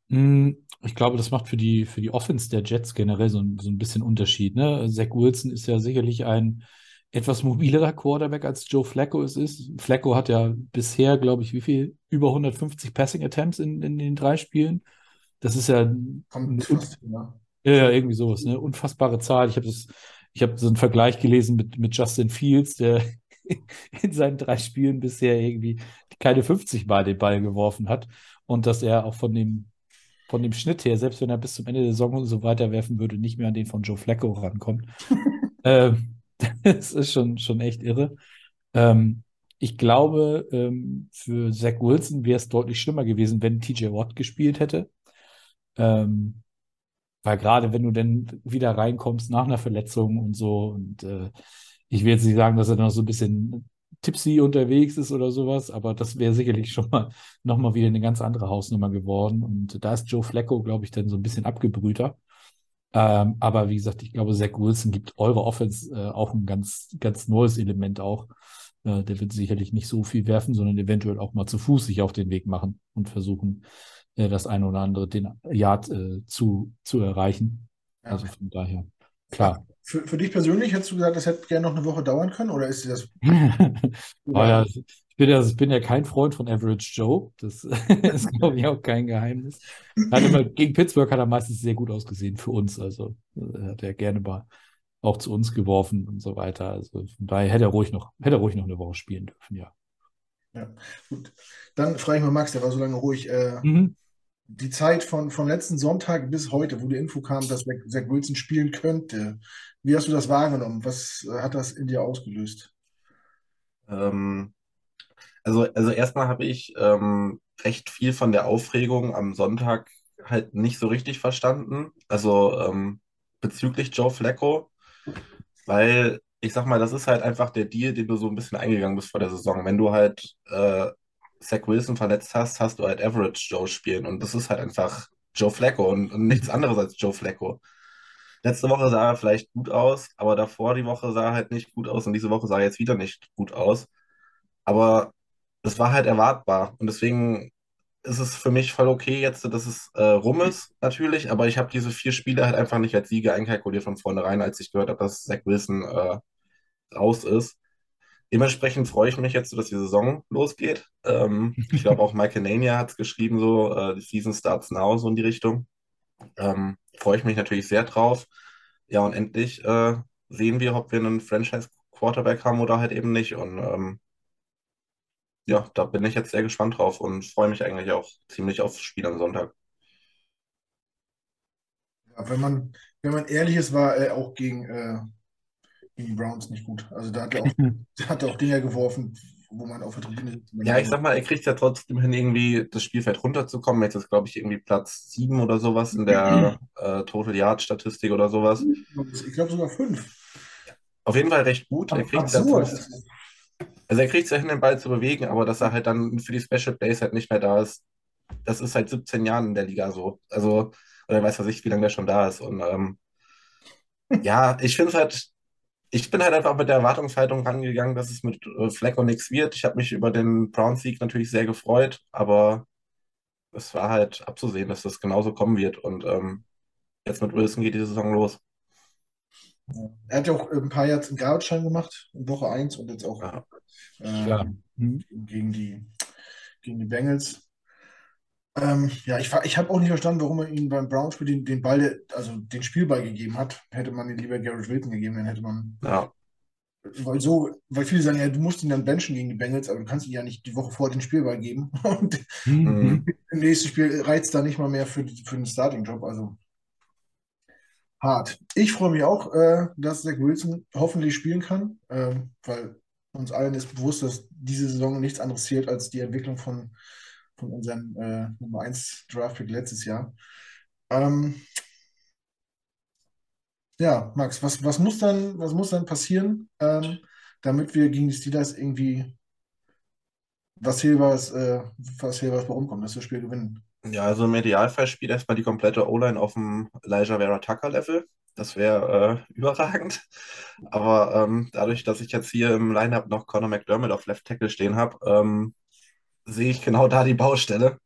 Mm, Ich glaube, das macht für die, für die Offense der Jets generell so ein, so ein bisschen Unterschied. Ne? Zach Wilson ist ja sicherlich ein etwas mobilerer Quarterback als Joe Flacco es ist. Flacco hat ja bisher, glaube ich, wie viel? Über 150 Passing Attempts in, in den drei Spielen. Das ist ja Kommt fast, ja. Ja, ja, irgendwie sowas, ne? Unfassbare Zahl. Ich habe das, ich habe so einen Vergleich gelesen mit, mit Justin Fields, der in seinen drei Spielen bisher irgendwie keine 50 Mal den Ball geworfen hat. Und dass er auch von dem, von dem Schnitt her, selbst wenn er bis zum Ende der Saison so weiterwerfen würde, nicht mehr an den von Joe Flacco rankommt. Ähm, das ist schon, schon echt irre. Ähm, ich glaube, ähm, für Zach Wilson wäre es deutlich schlimmer gewesen, wenn TJ Watt gespielt hätte. Ähm, weil gerade wenn du dann wieder reinkommst nach einer Verletzung und so, und äh, ich will jetzt nicht sagen, dass er noch so ein bisschen tipsy unterwegs ist oder sowas, aber das wäre sicherlich schon mal nochmal wieder eine ganz andere Hausnummer geworden. Und da ist Joe Flacco, glaube ich, dann so ein bisschen abgebrühter. Ähm, aber wie gesagt, ich glaube, Zach Wilson gibt eure Offense äh, auch ein ganz, ganz neues Element auch. Äh, der wird sicherlich nicht so viel werfen, sondern eventuell auch mal zu Fuß sich auf den Weg machen und versuchen, äh, das eine oder andere den Yard äh, zu, zu erreichen. Ja. Also von daher, klar. Für, für dich persönlich hättest du gesagt, das hätte gerne noch eine Woche dauern können oder ist das Aber ja, ich bin ja, ich bin ja kein Freund von Average Joe. Das ist, glaube ich, auch kein Geheimnis. Er immer, gegen Pittsburgh hat er meistens sehr gut ausgesehen für uns. Also äh, hat er gerne mal auch zu uns geworfen und so weiter. Also von daher hätte er ruhig noch, hätte er ruhig noch eine Woche spielen dürfen, ja. Ja, gut. Dann frage ich mal Max, der war so lange ruhig. Äh, Mhm. Die Zeit von, von letzten Sonntag bis heute, wo die Info kam, dass Zach Wilson spielen könnte, wie hast du das wahrgenommen? Was äh, hat das in dir ausgelöst? Ähm, also, also erstmal habe ich ähm, recht viel von der Aufregung am Sonntag halt nicht so richtig verstanden. Also ähm, bezüglich Joe Flacco, weil ich sag mal, das ist halt einfach der Deal, den du so ein bisschen eingegangen bist vor der Saison. Wenn du halt äh, Zach Wilson verletzt hast, hast du halt Average Joe spielen und das ist halt einfach Joe Flacco und, und nichts anderes als Joe Flacco. Letzte Woche sah er vielleicht gut aus, aber davor die Woche sah er halt nicht gut aus und diese Woche sah er jetzt wieder nicht gut aus. Aber es war halt erwartbar und deswegen ist es für mich voll okay jetzt, dass es äh, rum ist, natürlich, aber ich habe diese vier Spiele halt einfach nicht als Siege einkalkuliert von vornherein, als ich gehört habe, dass Zach Wilson äh, raus ist. Dementsprechend freue ich mich jetzt, dass die Saison losgeht. Ähm, ich glaube auch Michael Nania hat es geschrieben, so, äh, die Season starts now, so in die Richtung. Ähm, freue ich mich natürlich sehr drauf. Ja, und endlich äh, sehen wir, ob wir einen Franchise-Quarterback haben oder halt eben nicht. Und ähm, ja, da bin ich jetzt sehr gespannt drauf und freue mich eigentlich auch ziemlich aufs Spiel am Sonntag. Ja, wenn man, wenn man ehrlich ist, war er auch gegen, äh, gegen die Browns nicht gut. Also da hat er auch, hat er auch Dinger geworfen, wo man auf der Tribüne. Ja, ich sag mal, er kriegt ja trotzdem hin, irgendwie das Spielfeld runterzukommen. Jetzt ist, glaube ich, irgendwie Platz 7 oder sowas in der äh, Total Yard-Statistik oder sowas. Ich glaube sogar fünf. Auf jeden Fall recht gut. Er kriegt ja Absurd. trotzdem- Also er kriegt es ja hin, den Ball zu bewegen, aber dass er halt dann für die Special Plays halt nicht mehr da ist, das ist seit 17 Jahren in der Liga so. Also, oder weiß was ich, wie lange der schon da ist. Und ähm, ja, ich finde es halt, ich bin halt einfach mit der Erwartungshaltung rangegangen, dass es mit äh, Flacco nichts wird. Ich habe mich über den Browns-Sieg natürlich sehr gefreut, aber es war halt abzusehen, dass das genauso kommen wird. Und ähm, jetzt mit Wilson geht die Saison los. Er hat ja auch ein paar Yards in Garbage gemacht, in Woche 1 und jetzt auch Ja. ähm, Ja. Gegen die, gegen die Bengals. Ähm, ja, ich, ich habe auch nicht verstanden, warum man ihm beim Browns-Spiel den, den Ball, also den Spielball gegeben hat. Hätte man ihn lieber Garrett Wilson gegeben, dann hätte man, Ja, weil so, weil viele sagen, ja, du musst ihn dann benchen gegen die Bengals, aber du kannst ihm ja nicht die Woche vor den Spielball geben. Und Mhm. im nächsten Spiel reizt da nicht mal mehr für, für den Starting-Job, also hart. Ich freue mich auch, äh, dass Zach Wilson hoffentlich spielen kann, ähm, weil uns allen ist bewusst, dass diese Saison nichts anderes zählt als die Entwicklung von, von unserem äh, Nummer 1 Draftpick letztes Jahr. Ähm, ja, Max, was, was muss dann, was muss dann passieren, ähm, damit wir gegen die Steelers irgendwie was Hilbers, äh, was bei rumkommen, dass wir das Spiel gewinnen? Ja, also im Idealfall spielt erstmal die komplette O-Line auf dem Elijah Vera Tucker Level. Das wäre äh, überragend. Aber ähm, dadurch, dass ich jetzt hier im Lineup noch Conor McDermott auf Left Tackle stehen habe, ähm, sehe ich genau da die Baustelle.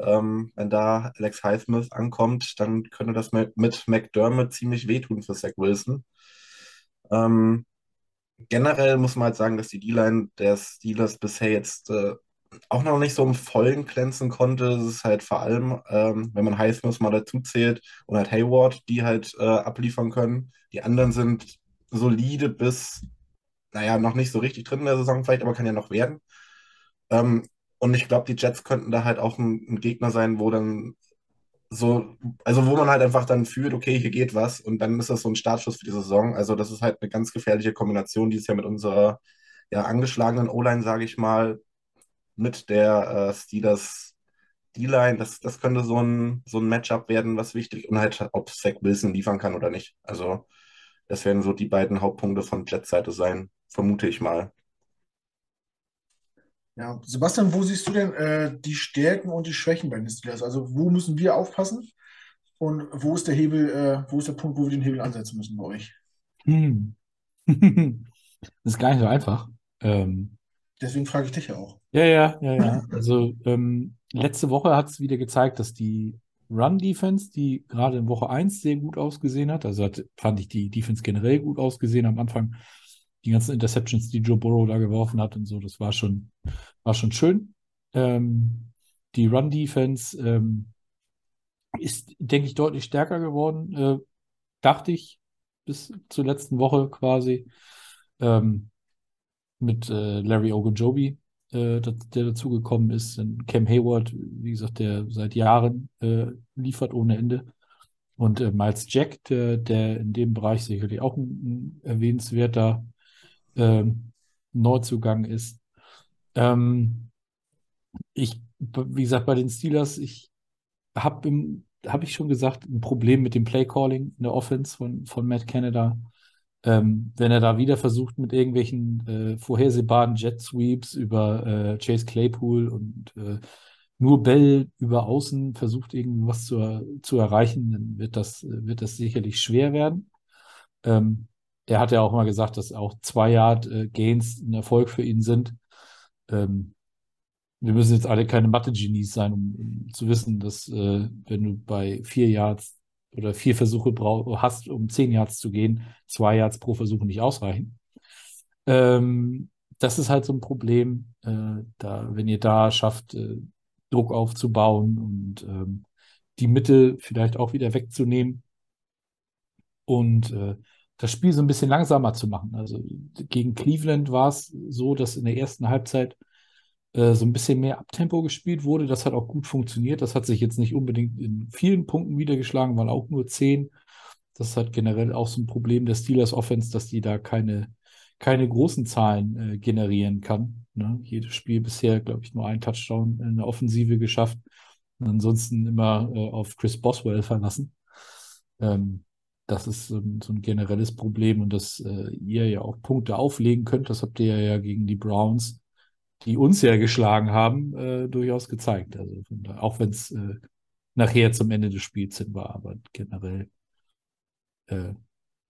Ähm, wenn da Alex Highsmith ankommt, dann könnte das mit, McDermott ziemlich wehtun für Zach Wilson. Ähm, generell muss man halt sagen, dass die D-Line der Steelers bisher jetzt äh, auch noch nicht so im Vollen glänzen konnte. Es ist halt vor allem, ähm, wenn man Highsmith mal dazu zählt und halt Hayward, die halt äh, abliefern können. Die anderen sind solide bis, naja, noch nicht so richtig drin in der Saison vielleicht, aber kann ja noch werden. Ähm, und ich glaube, die Jets könnten da halt auch ein, ein Gegner sein, wo dann so, also wo man halt einfach dann fühlt, okay, hier geht was und dann ist das so ein Startschuss für die Saison. Also das ist halt eine ganz gefährliche Kombination, dieses Jahr mit unserer ja, angeschlagenen O-Line, sage ich mal, mit der äh, Steelers D-Line. Das, das könnte so ein, so ein Matchup werden, was wichtig und halt, ob Zach Wilson liefern kann oder nicht. Also das werden so die beiden Hauptpunkte von Jets Seite sein, vermute ich mal. Ja, Sebastian, wo siehst du denn äh, die Stärken und die Schwächen bei den Steelers? Also wo müssen wir aufpassen und wo ist der Hebel, äh, wo ist der Punkt, wo wir den Hebel ansetzen müssen bei euch? Hm. Das ist gar nicht so einfach. Ähm, Deswegen frage ich dich ja auch. ja, ja, ja, ja. Also ähm, letzte Woche hat es wieder gezeigt, dass die Run-Defense, die gerade in Woche 1 sehr gut ausgesehen hat, also hat, fand ich die Defense generell gut ausgesehen am Anfang. Die ganzen Interceptions, die Joe Burrow da geworfen hat und so, das war schon, war schon schön. Ähm, die Run-Defense ähm, ist, denke ich, deutlich stärker geworden, äh, dachte ich, bis zur letzten Woche quasi. Ähm, mit äh, Larry Ogunjobi, äh, der dazugekommen ist. Und Cam Hayward, wie gesagt, der seit Jahren äh, liefert ohne Ende. Und äh, Miles Jack, der, der in dem Bereich sicherlich auch ein, ein erwähnenswerter ähm, Neuzugang ist. Ähm, ich, wie gesagt, bei den Steelers, ich habe habe ich schon gesagt, ein Problem mit dem Play Calling in der Offense von, von Matt Canada. Ähm, wenn er da wieder versucht, mit irgendwelchen äh, vorhersehbaren Jet Sweeps über äh, Chase Claypool und äh, nur Bell über Außen versucht, irgendwas zu, zu erreichen, dann wird das, wird das sicherlich schwer werden. Ähm, er hat ja auch mal gesagt, dass auch zwei Yard äh, Gains ein Erfolg für ihn sind. Ähm, wir müssen jetzt alle keine Mathe-Genies sein, um, zu wissen, dass äh, wenn du bei vier Yards oder vier Versuche brauch, hast, um zehn Yards zu gehen, zwei Yards pro Versuch nicht ausreichen. Ähm, das ist halt so ein Problem, äh, da, wenn ihr da schafft, äh, Druck aufzubauen und ähm, die Mittel vielleicht auch wieder wegzunehmen und äh, das Spiel so ein bisschen langsamer zu machen. Also gegen Cleveland war es so, dass in der ersten Halbzeit äh, so ein bisschen mehr Abtempo gespielt wurde. Das hat auch gut funktioniert. Das hat sich jetzt nicht unbedingt in vielen Punkten niedergeschlagen, waren auch nur zehn. Das hat generell auch so ein Problem der Steelers Offense, dass die da keine, keine großen Zahlen äh, generieren kann. Ne? Jedes Spiel bisher, glaube ich, nur ein Touchdown in der Offensive geschafft. Und ansonsten immer äh, auf Chris Boswell verlassen. Ähm, das ist ähm, so ein generelles Problem und dass äh, ihr ja auch Punkte auflegen könnt. Das habt ihr ja gegen die Browns die uns ja geschlagen haben, äh, durchaus gezeigt. Also da, auch wenn es äh, nachher zum Ende des Spiels hin war, aber generell äh,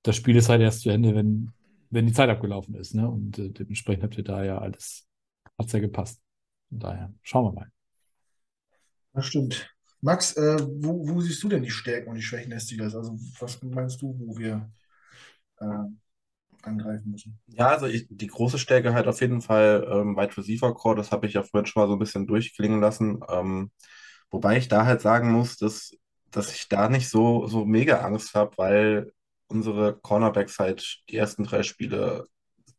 das Spiel ist halt erst zu Ende, wenn, wenn die Zeit abgelaufen ist, ne? Und äh, dementsprechend habt ihr da ja alles, hat's ja gepasst. Von daher, schauen wir mal. Das stimmt. Max, äh, wo, wo siehst du denn die Stärken und die Schwächen des Steelers? Also was meinst du, wo wir äh, angreifen müssen. Ja, also ich, die große Stärke halt auf jeden Fall ähm, Wide Receiver Core, das habe ich ja vorhin schon mal so ein bisschen durchklingen lassen. Ähm, wobei ich da halt sagen muss, dass, dass ich da nicht so, so mega Angst habe, weil unsere Cornerbacks halt die ersten drei Spiele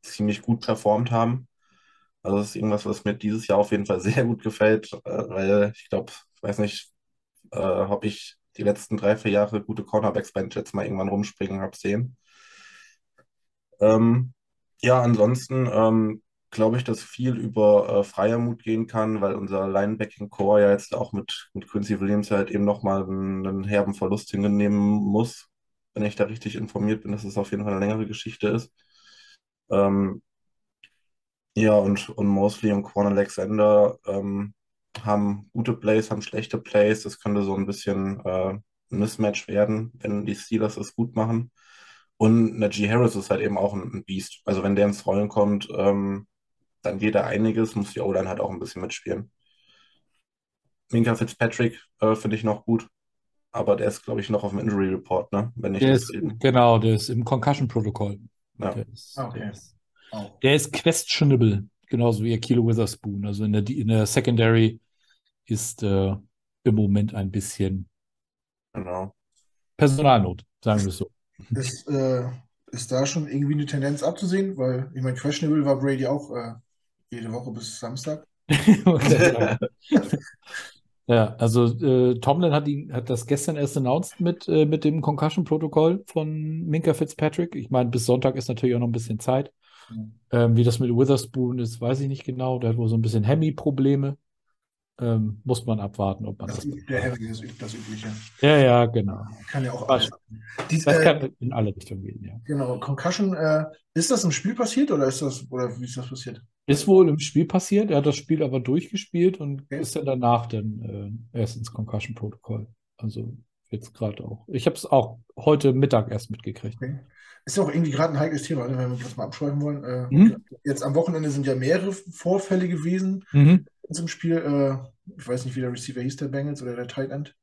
ziemlich gut performt haben. Also das ist irgendwas, was mir dieses Jahr auf jeden Fall sehr gut gefällt, äh, weil ich glaube, ich weiß nicht, äh, ob ich die letzten drei, vier Jahre gute Cornerbacks bei den Jets mal irgendwann rumspringen habe sehen. Ähm, ja, ansonsten ähm, glaube ich, dass viel über äh, Freiermut gehen kann, weil unser Linebacking-Core ja jetzt auch mit, mit Quincy Williams halt eben nochmal einen, einen herben Verlust hinnehmen muss. Wenn ich da richtig informiert bin, dass es auf jeden Fall eine längere Geschichte ist. Ähm, ja, und, und Mosley und Quan Alexander ähm, haben gute Plays, haben schlechte Plays. Das könnte so ein bisschen äh, ein Mismatch werden, wenn die Steelers es gut machen. Und Najee Harris ist halt eben auch ein Biest. Also wenn der ins Rollen kommt, ähm, dann geht da einiges, muss die O-Line halt auch ein bisschen mitspielen. Minka Fitzpatrick äh, finde ich noch gut, aber der ist, glaube ich, noch auf dem Injury Report, ne? Wenn ich Der das ist, eben. genau, der ist im Concussion-Protokoll. Ja. Der ist, Ah, okay. der ist, der ist questionable, genauso wie Kilo Witherspoon. Also in der, in der Secondary ist äh, im Moment ein bisschen Genau. Personalnot, sagen wir es so. Ist, äh, ist da schon irgendwie eine Tendenz abzusehen? Weil, ich meine, questionable war Brady auch äh, jede Woche bis Samstag. Okay. Ja, also äh, Tomlin hat, ihn, hat das gestern erst announced mit, äh, mit dem Concussion-Protokoll von Minka Fitzpatrick. Ich meine, bis Sonntag ist natürlich auch noch ein bisschen Zeit. Ähm, wie das mit Witherspoon ist, weiß ich nicht genau. Der hat wohl so ein bisschen Hemi-Probleme. Ähm, muss man abwarten, ob man Das das. ist der Harry, das, das Übliche. Ja, ja, genau. Kann ja auch alles. Dies, Das äh, kann in alle Richtungen gehen, ja. genau, Concussion, äh, ist das im Spiel passiert oder ist das, oder wie ist das passiert? Ist wohl im Spiel passiert. Er hat das Spiel aber durchgespielt und Okay. ist dann danach dann äh, erst ins Concussion-Protokoll. Also jetzt gerade auch. Ich habe es auch heute Mittag erst mitgekriegt. Okay. Ist ja auch irgendwie gerade ein heikles Thema, ne, wenn wir das mal abschweifen wollen. Äh, Mhm. Jetzt am Wochenende sind ja mehrere Vorfälle gewesen Mhm. im Spiel. Äh, ich weiß nicht, wie der Receiver hieß, der Bengals oder der Tight End,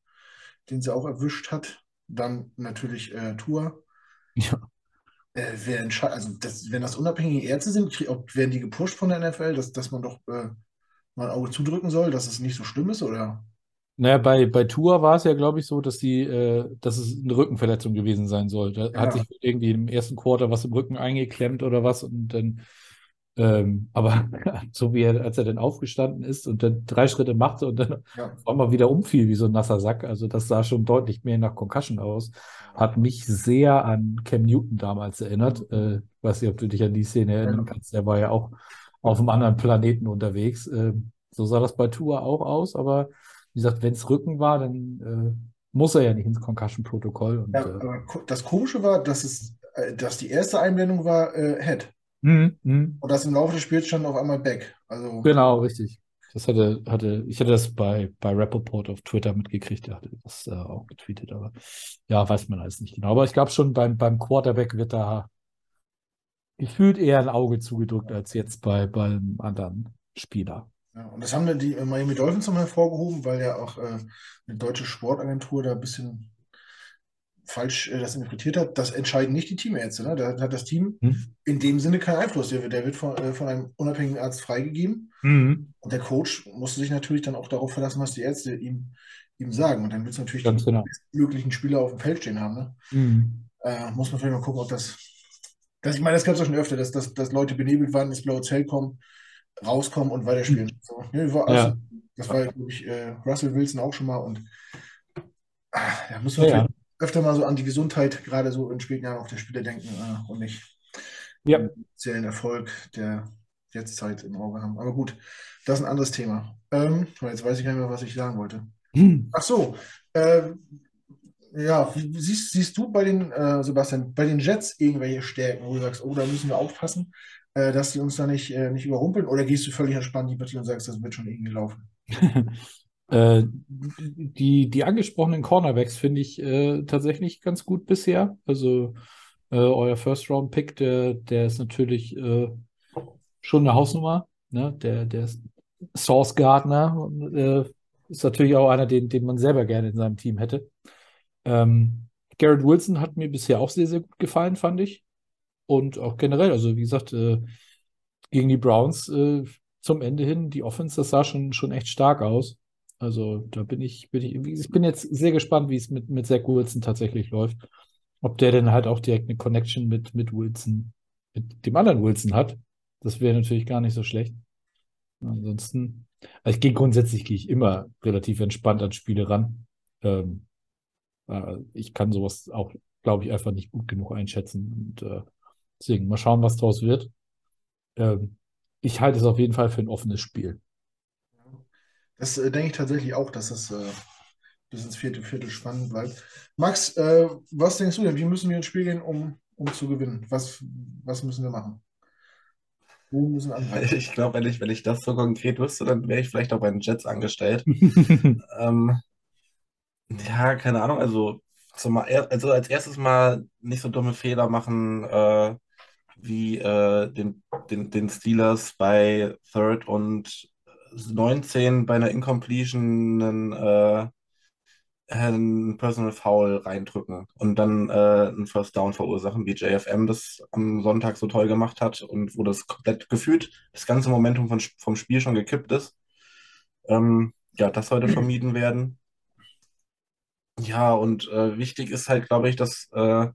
den sie auch erwischt hat. Dann natürlich äh, Tour. Ja. Äh, entscheidet, also das, wenn das unabhängige Ärzte sind, krieg- ob, werden die gepusht von der NFL, dass, dass man doch äh, mal ein Auge zudrücken soll, dass es nicht so schlimm ist, oder? Naja, bei, bei Tua war es ja, glaube ich, so, dass die, äh, dass es eine Rückenverletzung gewesen sein soll. Da Ja. hat sich irgendwie im ersten Quarter was im Rücken eingeklemmt oder was und dann, ähm, aber so wie er, als er dann aufgestanden ist und dann drei Schritte machte und dann Ja. auf einmal wieder umfiel wie so ein nasser Sack, also das sah schon deutlich mehr nach Concussion aus, hat mich sehr an Cam Newton damals erinnert. Äh, weiß nicht, ob du dich an die Szene erinnern kannst. Der war ja auch auf einem anderen Planeten unterwegs. Ähm, so sah das bei Tua auch aus, aber wie gesagt, wenn es Rücken war, dann äh, muss er ja nicht ins Concussion-Protokoll. Ja, äh, aber das Komische war, dass es, äh, dass die erste Einblendung war äh, Head mhm, mhm. und das im Laufe des Spiels stand auf einmal Back. Also Genau, richtig. Das hatte, hatte, ich hatte das bei, bei Rappaport auf Twitter mitgekriegt, der hatte das äh, auch getweetet, aber ja, weiß man alles nicht genau. Aber ich glaube schon, beim, beim Quarterback wird da gefühlt eher ein Auge zugedrückt als jetzt bei, beim anderen Spieler. Ja, und das haben dann die äh, Miami Dolphins nochmal hervorgehoben, weil ja auch äh, eine deutsche Sportagentur da ein bisschen falsch äh, das interpretiert hat. Das entscheiden nicht die Teamärzte. Ne? Da hat das Team Hm? in dem Sinne keinen Einfluss. Der wird, der wird von, äh, von einem unabhängigen Arzt freigegeben. Mhm. Und der Coach musste sich natürlich dann auch darauf verlassen, was die Ärzte ihm, ihm sagen. Und dann wird es natürlich Ganz die genau. möglichen Spieler auf dem Feld stehen haben. Ne? Mhm. Äh, muss man vielleicht mal gucken, ob das. das ich meine, das gab es auch schon öfter, dass, dass, dass Leute benebelt waren, ins blaue Zelt kommen, rauskommen und weiterspielen. So, ne, war alles, Ja. Das war, glaube ich, äh, Russell Wilson auch schon mal. Und ah, da muss man Ja, öfter mal so an die Gesundheit, gerade so in späten Jahren auch der Spieler denken äh, und nicht Ja. den finanziellen Erfolg der Jetztzeit im Auge haben. Aber gut, das ist ein anderes Thema. Ähm, jetzt weiß ich gar nicht mehr, was ich sagen wollte. Hm. Ach so, äh, ja, siehst, siehst du bei den, äh, Sebastian, bei den Jets irgendwelche Stärken, wo du sagst, oh, da müssen wir aufpassen, äh, dass die uns da nicht, äh, nicht überrumpeln? Oder gehst du völlig entspannt die Partie und sagst, das wird schon irgendwie laufen? Äh, die, die angesprochenen Cornerbacks finde ich äh, tatsächlich ganz gut bisher. Also euer First-Round-Pick, der, der ist natürlich schon eine Hausnummer. Ne? Der, der Sauce Gardner ist natürlich auch einer, den, den man selber gerne in seinem Team hätte. Ähm, Garrett Wilson hat mir bisher auch sehr, sehr gut gefallen, fand ich. Und auch generell, also wie gesagt, äh, gegen die Browns äh, zum Ende hin, die Offense, das sah schon, schon echt stark aus. Also da bin ich, bin ich, ich bin jetzt sehr gespannt, wie es mit, mit Zach Wilson tatsächlich läuft. Ob der denn halt auch direkt eine Connection mit, mit Wilson, mit dem anderen Wilson hat. Das wäre natürlich gar nicht so schlecht. Ansonsten, also ich gehe grundsätzlich gehe ich immer relativ entspannt an Spiele ran. Ähm, äh, ich kann sowas auch, glaube ich, einfach nicht gut genug einschätzen. Und äh, deswegen mal schauen, was draus wird. Ähm, ich halte es auf jeden Fall für ein offenes Spiel. Das äh, denke ich tatsächlich auch, dass das äh, bis ins vierte Viertel spannend bleibt. Max, äh, was denkst du denn? Wie müssen wir ins Spiel gehen, um, um zu gewinnen? Was, was müssen wir machen? Wo müssen wir angreifen? Ich glaube, wenn ich, wenn ich das so konkret wüsste, dann wäre ich vielleicht auch bei den Jets angestellt. Ähm, ja, keine Ahnung, also, zum, also als erstes mal nicht so dumme Fehler machen äh, wie äh, den, den, den Steelers bei Third und 19 bei einer Incompletion einen, äh, einen Personal Foul reindrücken und dann äh, einen First Down verursachen, wie JFM das am Sonntag so toll gemacht hat und wo das komplett gefühlt das ganze Momentum von, vom Spiel schon gekippt ist. Ähm, ja, das sollte vermieden werden. Ja, und äh, wichtig ist halt, glaube ich, dass, äh,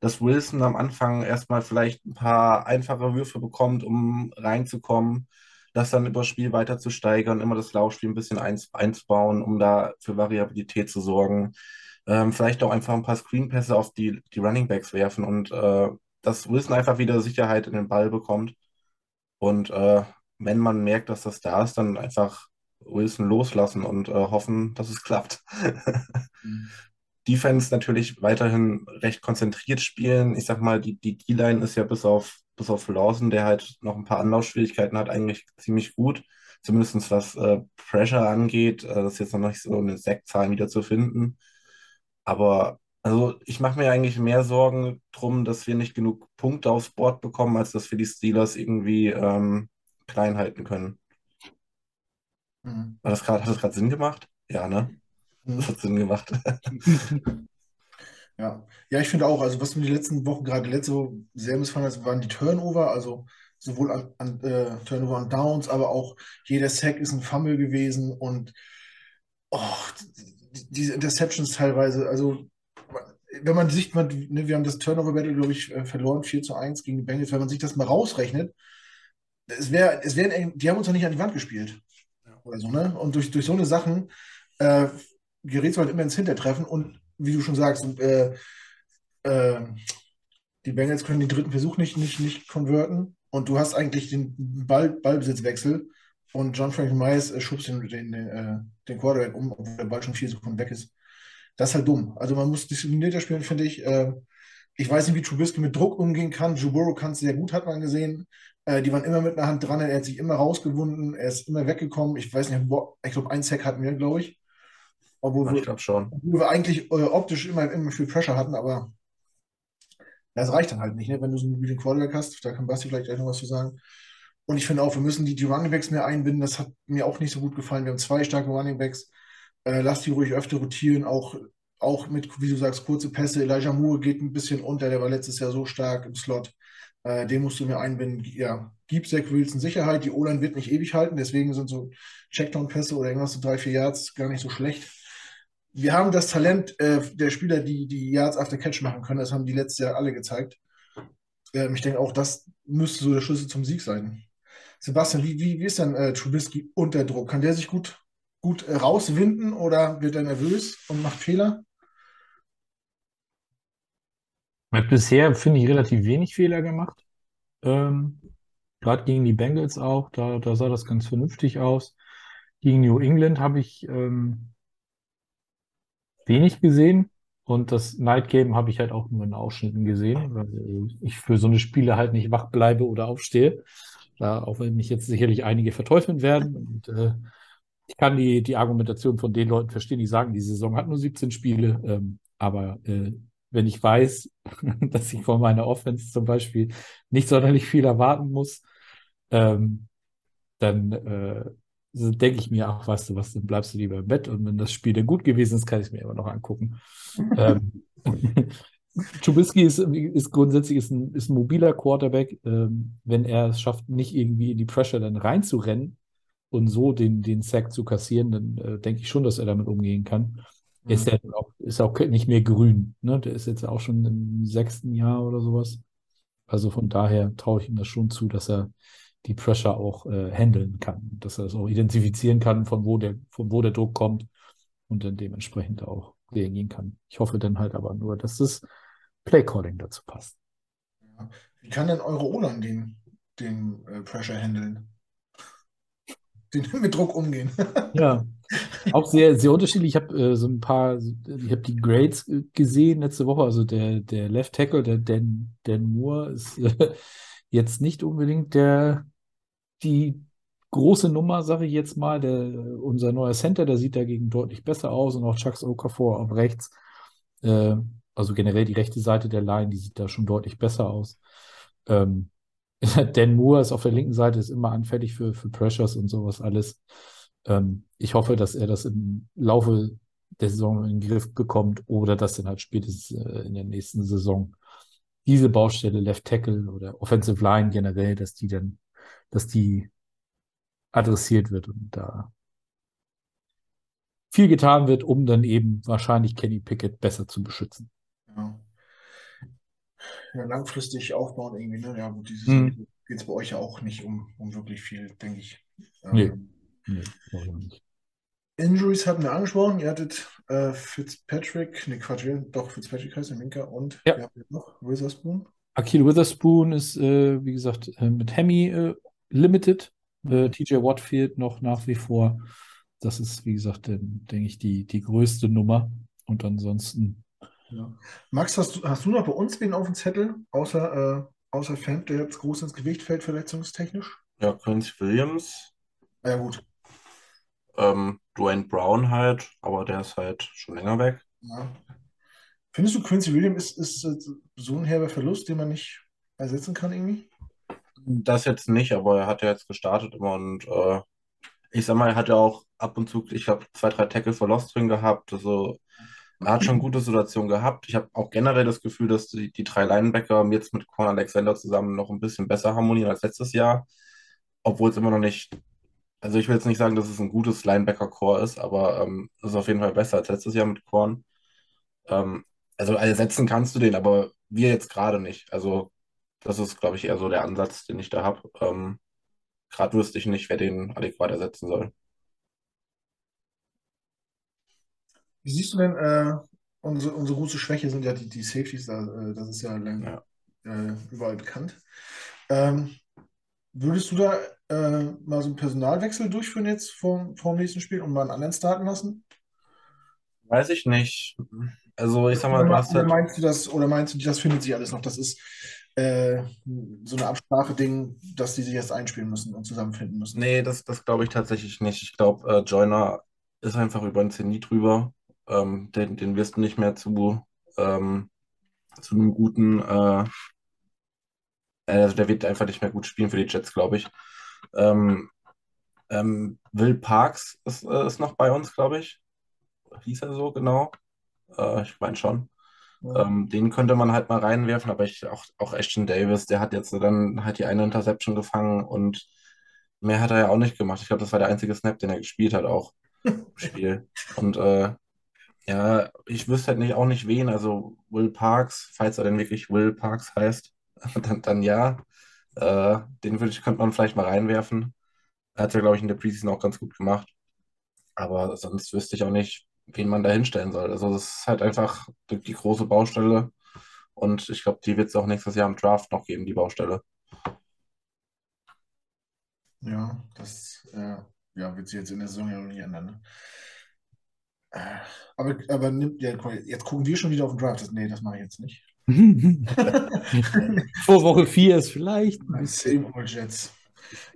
dass Wilson am Anfang erstmal vielleicht ein paar einfache Würfe bekommt, um reinzukommen, das dann über Spiel weiter zu steigern, immer das Laufspiel ein bisschen einzubauen, um da für Variabilität zu sorgen. Ähm, vielleicht auch einfach ein paar Screenpässe auf die, die Running Backs werfen und äh, dass Wilson einfach wieder Sicherheit in den Ball bekommt. Und äh, wenn man merkt, dass das da ist, dann einfach Wilson loslassen und äh, hoffen, dass es klappt. Defense natürlich weiterhin recht konzentriert spielen. Ich sag mal, die, die D-Line ist ja bis auf, bis auf Lawson, der halt noch ein paar Anlaufschwierigkeiten hat, eigentlich ziemlich gut. Zumindest was äh, Pressure angeht. Äh, das ist jetzt noch nicht so eine Sackzahl wieder zu finden. Aber also ich mache mir eigentlich mehr Sorgen drum, dass wir nicht genug Punkte aufs Board bekommen, als dass wir die Steelers irgendwie ähm, klein halten können. Mhm. War das grad, hat das gerade Sinn gemacht? Ja, ne? Das hat Sinn gemacht. Ja, ja, ich finde auch, also was mir die letzten Wochen, gerade letzte Woche sehr missfallen hat, waren die Turnover, also sowohl an, an äh, Turnover und Downs, aber auch jeder Sack ist ein Fumble gewesen und oh, diese Interceptions teilweise, also wenn man sich, man, ne, wir haben das Turnover-Battle, glaube ich, äh, verloren, 4 zu 1 gegen die Bengals, wenn man sich das mal rausrechnet, es wäre, es wären, die haben uns ja nicht an die Wand gespielt oder so, ne? Und durch, durch so eine Sachen äh, gerätst halt immer ins Hintertreffen und wie du schon sagst, äh, äh, die Bengals können den dritten Versuch nicht, nicht, nicht konverten und du hast eigentlich den Ball, Ballbesitzwechsel und John Frank Myers äh, schubst den, den, äh, den Quarterback um, obwohl der Ball schon vier Sekunden weg ist. Das ist halt dumm. Also man muss disziplinierter spielen, finde ich. Äh, ich weiß nicht, wie Trubisky mit Druck umgehen kann. Joe kann es sehr gut, hat man gesehen. Äh, die waren immer mit einer Hand dran, er hat sich immer rausgewunden, er ist immer weggekommen. Ich weiß nicht, ich glaube, ein Sack hatten wir, glaube ich. Obwohl schon. Obwohl wir eigentlich äh, optisch immer, immer viel Pressure hatten, aber das reicht dann halt nicht, ne? wenn du so einen mobilen Quarterback hast. Da kann Basti vielleicht gleich noch was zu sagen. Und ich finde auch, wir müssen die, die Running Backs mehr einbinden. Das hat mir auch nicht so gut gefallen. Wir haben zwei starke Running Backs. Äh, lass die ruhig öfter rotieren, auch, auch mit, wie du sagst, kurze Pässe. Elijah Moore geht ein bisschen unter, der war letztes Jahr so stark im Slot. Äh, den musst du mir einbinden. Ja, gib Zach Wilson Sicherheit. Die O-Line wird nicht ewig halten, deswegen sind so Checkdown-Pässe oder irgendwas so drei, vier Yards gar nicht so schlecht. Wir haben das Talent äh, der Spieler, die die Yards after Catch machen können. Das haben die letztes Jahr alle gezeigt. Ähm, ich denke auch, das müsste so der Schlüssel zum Sieg sein. Sebastian, wie, wie, wie ist denn äh, Trubisky unter Druck? Kann der sich gut, gut äh, rauswinden oder wird er nervös und macht Fehler? Hat bisher, finde ich, relativ wenig Fehler gemacht. Ähm, Gerade gegen die Bengals auch, da, da sah das ganz vernünftig aus. Gegen New England habe ich ähm, wenig gesehen und das Night Game habe ich halt auch nur in Ausschnitten gesehen, weil ich für so eine Spiele halt nicht wach bleibe oder aufstehe. Da, auch wenn mich jetzt sicherlich einige verteufeln werden. Und äh, ich kann die, die Argumentation von den Leuten verstehen, die sagen, die Saison hat nur 17 Spiele, ähm, aber äh, wenn ich weiß, dass ich von meiner Offense zum Beispiel nicht sonderlich viel erwarten muss, ähm, dann äh, denke ich mir, ach, weißt du was, dann bleibst du lieber im Bett und wenn das Spiel dann gut gewesen ist, kann ich es mir immer noch angucken. ähm, Trubisky ist, ist grundsätzlich ist ein, ist ein mobiler Quarterback. Ähm, wenn er es schafft, nicht irgendwie in die Pressure dann reinzurennen und so den, den Sack zu kassieren, dann äh, denke ich schon, dass er damit umgehen kann. Mhm. Ist ja auch, ist auch nicht mehr grün. Ne? Der ist jetzt auch schon im sechsten Jahr oder sowas. Also von daher traue ich ihm das schon zu, dass er die Pressure auch äh, handeln kann, dass er es auch identifizieren kann, von wo der, von wo der Druck kommt und dann dementsprechend auch reagieren kann. Ich hoffe dann halt aber nur, dass das Playcalling dazu passt. Wie kann denn eure Olan den, den äh, Pressure handeln? Den mit Druck umgehen? ja, auch sehr, sehr unterschiedlich. Ich habe äh, so ein paar, ich habe die Grades äh, gesehen letzte Woche. Also der, der Left Tackle, der Dan, Dan Moore, ist jetzt nicht unbedingt der, die große Nummer, sage ich jetzt mal. Der, unser neuer Center, der sieht dagegen deutlich besser aus und auch Chucks Okafor auf rechts. Äh, also generell die rechte Seite der Line, die sieht da schon deutlich besser aus. Ähm, Dan Moore ist auf der linken Seite, ist immer anfällig für, für Pressures und sowas alles. Ähm, ich hoffe, dass er das im Laufe der Saison in den Griff bekommt oder dass dann halt spätestens äh, in der nächsten Saison diese Baustelle Left Tackle oder Offensive Line generell, dass die dann, dass die adressiert wird und da viel getan wird, um dann eben wahrscheinlich Kenny Pickett besser zu beschützen. Ja. Ja, langfristig aufbauen irgendwie, ne? Ja, gut, dieses hm. geht es bei euch ja auch nicht um, um wirklich viel, denke ich. Ähm, nee, nee, nicht. Injuries hatten wir angesprochen. Ihr hattet äh, Fitzpatrick, ne Quatsch, doch, Fitzpatrick heißt der Minka und ja. wir noch Witherspoon. Akil Witherspoon ist, äh, wie gesagt, äh, mit Hemi äh, limited. Äh, mhm. TJ Watt fehlt noch nach wie vor. Das ist, wie gesagt, denke ich, die, die größte Nummer. Und ansonsten. Ja. Max, hast du, hast du noch bei uns wen auf dem Zettel, außer, äh, außer Fan, der jetzt groß ins Gewicht fällt, verletzungstechnisch? Ja, Prince Williams. Ja, gut. Ähm, Dwayne Brown halt, aber der ist halt schon länger weg. Ja. Findest du, Quincy Williams ist, ist so ein herber Verlust, den man nicht ersetzen kann irgendwie? Das jetzt nicht, aber er hat ja jetzt gestartet immer und äh, ich sag mal, er hat ja auch ab und zu, ich habe zwei, drei Tackle for Lost drin gehabt. Also er hat schon gute Situationen gehabt. Ich habe auch generell das Gefühl, dass die, die drei Linebacker jetzt mit Corn Alexander zusammen noch ein bisschen besser harmonieren als letztes Jahr. Obwohl es immer noch nicht, also ich will jetzt nicht sagen, dass es ein gutes Linebacker-Core ist, aber ähm, es ist auf jeden Fall besser als letztes Jahr mit Korn. Ähm, also ersetzen kannst du den, aber wir jetzt gerade nicht. Also das ist, glaube ich, eher so der Ansatz, den ich da habe. Ähm, gerade wüsste ich nicht, wer den adäquat ersetzen soll. Wie siehst du denn, äh, unsere, unsere große Schwäche sind ja die, die Safeties, da, äh, das ist ja, lang, ja. Äh, überall bekannt. Ähm, würdest du da äh, mal so einen Personalwechsel durchführen jetzt vor, vor dem nächsten Spiel und mal einen anderen starten lassen? Weiß ich nicht. Also ich sag mal, du hast halt... meinst du das, oder meinst du, das findet sich alles noch? Das ist äh, so eine Absprache-Ding, dass die sich erst einspielen müssen und zusammenfinden müssen. Nee, das, das glaube ich tatsächlich nicht. Ich glaube, äh, Joyner ist einfach über den Zenit drüber. Ähm, den, den wirst du nicht mehr zu, ähm, zu einem guten, äh, also der wird einfach nicht mehr gut spielen für die Jets, glaube ich. Ähm, ähm, Will Parks ist, äh, ist noch bei uns, glaube ich. Hieß er so genau? Äh, ich meine schon. Ähm, den könnte man halt mal reinwerfen, aber ich auch, auch Ashton Davis, der hat jetzt dann halt die eine Interception gefangen und mehr hat er ja auch nicht gemacht. Ich glaube, das war der einzige Snap, den er gespielt hat, auch im Spiel. Und äh, ja, ich wüsste halt nicht, auch nicht wen. Also Will Parks, falls er denn wirklich Will Parks heißt, dann, dann ja. Äh, den würde ich, könnte man vielleicht mal reinwerfen. Er hat ja, glaube ich, in der Preseason auch ganz gut gemacht. Aber sonst wüsste ich auch nicht, wen man da hinstellen soll. Also das ist halt einfach die, die große Baustelle. Und ich glaube, die wird es auch nächstes Jahr im Draft noch geben, die Baustelle. Ja, das äh, ja, wird sich jetzt in der Saison ja noch nicht ändern. Ne? Äh, aber, aber nimmt, ja, jetzt gucken wir schon wieder auf den Draft. Nee, das mache ich jetzt nicht. Vor Woche 4 ist vielleicht. Same old Jets.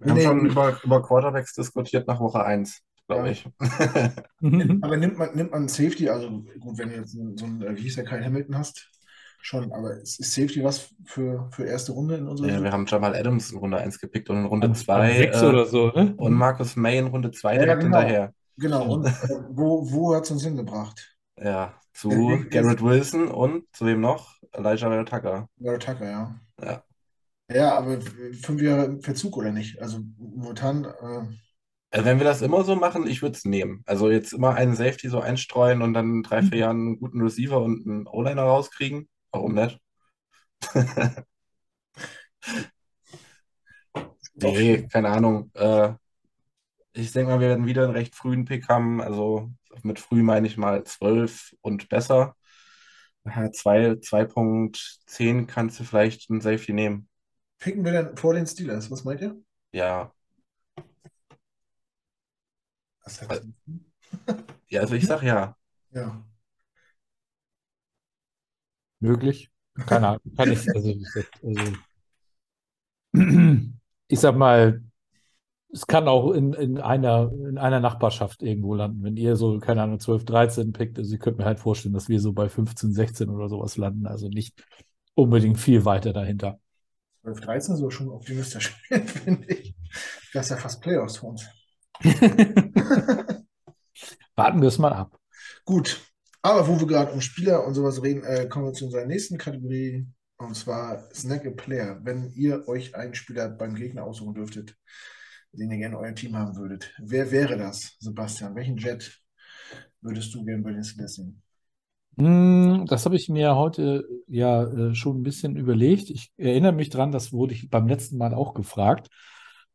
Wir haben schon über, über Quarterbacks diskutiert nach Woche 1 glaube ich. aber nimmt man, nimmt man Safety, also gut, wenn du jetzt so ein, wie hieß der, Kyle Hamilton hast, schon, aber ist, ist Safety was für, für erste Runde in unserer Ja, wir haben Jamal Adams in Runde 1 gepickt und in Runde 2 äh, oder so, ne? und Marcus May in Runde 2 ja, direkt genau. hinterher. Genau, und äh, wo, wo hat es uns hingebracht? Ja, zu Garrett Wilson und zu wem noch? Elijah Vera Tucker. Vera Tucker, ja. Ja. Ja, aber fünf Jahre Verzug oder nicht? Also momentan äh, also wenn wir das immer so machen, ich würde es nehmen. Also jetzt immer einen Safety so einstreuen und dann in drei, vier Jahren einen guten Receiver und einen O-Liner rauskriegen. Warum nicht? nee, keine Ahnung. Äh, ich denke mal, wir werden wieder einen recht frühen Pick haben. Also mit früh meine ich mal 12 und besser. 2.10 kannst du vielleicht einen Safety nehmen. Picken wir denn vor den Steelers? Was meint ihr? Ja, ja, also ich sag ja. Ja. Möglich? Keine Ahnung. Kann ich, also, also, ich sag mal, es kann auch in, in einer, in einer Nachbarschaft irgendwo landen. Wenn ihr so, keine Ahnung, 12, 13 pickt, also ich könnte mir halt vorstellen, dass wir so bei 15, 16 oder sowas landen. Also nicht unbedingt viel weiter dahinter. 12, 13 so schon optimistisch, finde ich. Das ist ja fast Playoffs für uns. Warten wir es mal ab. Gut, aber wo wir gerade um Spieler und sowas reden, äh, kommen wir zu unserer nächsten Kategorie. Und zwar Snack a Player. Wenn ihr euch einen Spieler beim Gegner aussuchen dürftet, den ihr gerne in euer Team haben würdet, wer wäre das, Sebastian? Welchen Jet würdest du gerne bei den Steelers sehen? Hm, Das habe ich mir heute ja äh, schon ein bisschen überlegt. Ich erinnere mich dran, das wurde ich beim letzten Mal auch gefragt.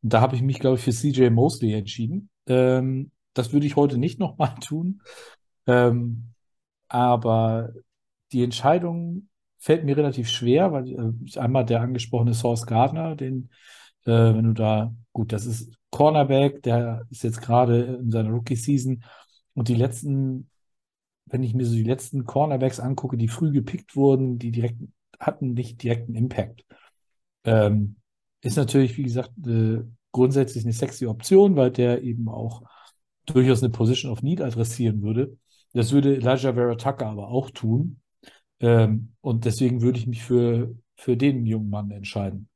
Da habe ich mich, glaube ich, für CJ Mosley entschieden. Ähm, das würde ich heute nicht nochmal tun. Ähm, aber die Entscheidung fällt mir relativ schwer, weil äh, einmal der angesprochene Sauce Gardner, den, äh, wenn du da, gut, das ist Cornerback, der ist jetzt gerade in seiner Rookie-Season und die letzten, wenn ich mir so die letzten Cornerbacks angucke, die früh gepickt wurden, die direkt hatten nicht direkten Impact. Ähm, ist natürlich, wie gesagt, äh, grundsätzlich eine sexy Option, weil der eben auch durchaus eine Position of Need adressieren würde. Das würde Elijah Vera Tucker aber auch tun. Ähm, und deswegen würde ich mich für, für den jungen Mann entscheiden.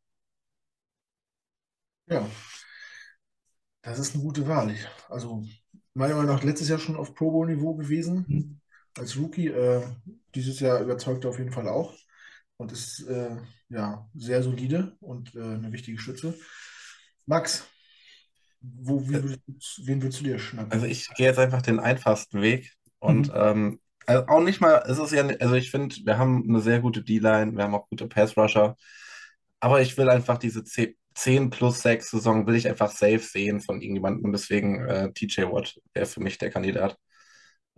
Ja, das ist eine gute Wahl. Ich, also, meiner Meinung nach letztes Jahr schon auf Pro Bowl-Niveau gewesen Hm. als Rookie. Äh, dieses Jahr überzeugt er auf jeden Fall auch und ist äh, ja sehr solide und äh, eine wichtige Stütze. Max, wo, du, wen würdest du dir schnappen? Also ich gehe jetzt einfach den einfachsten Weg und Mhm. ähm, also auch nicht mal, es ist ja, also ich finde, wir haben eine sehr gute D-Line, wir haben auch gute Pass-Rusher, aber ich will einfach diese 10, 10 plus 6 Saison will ich einfach safe sehen von irgendjemandem und deswegen äh, TJ Watt wäre für mich der Kandidat.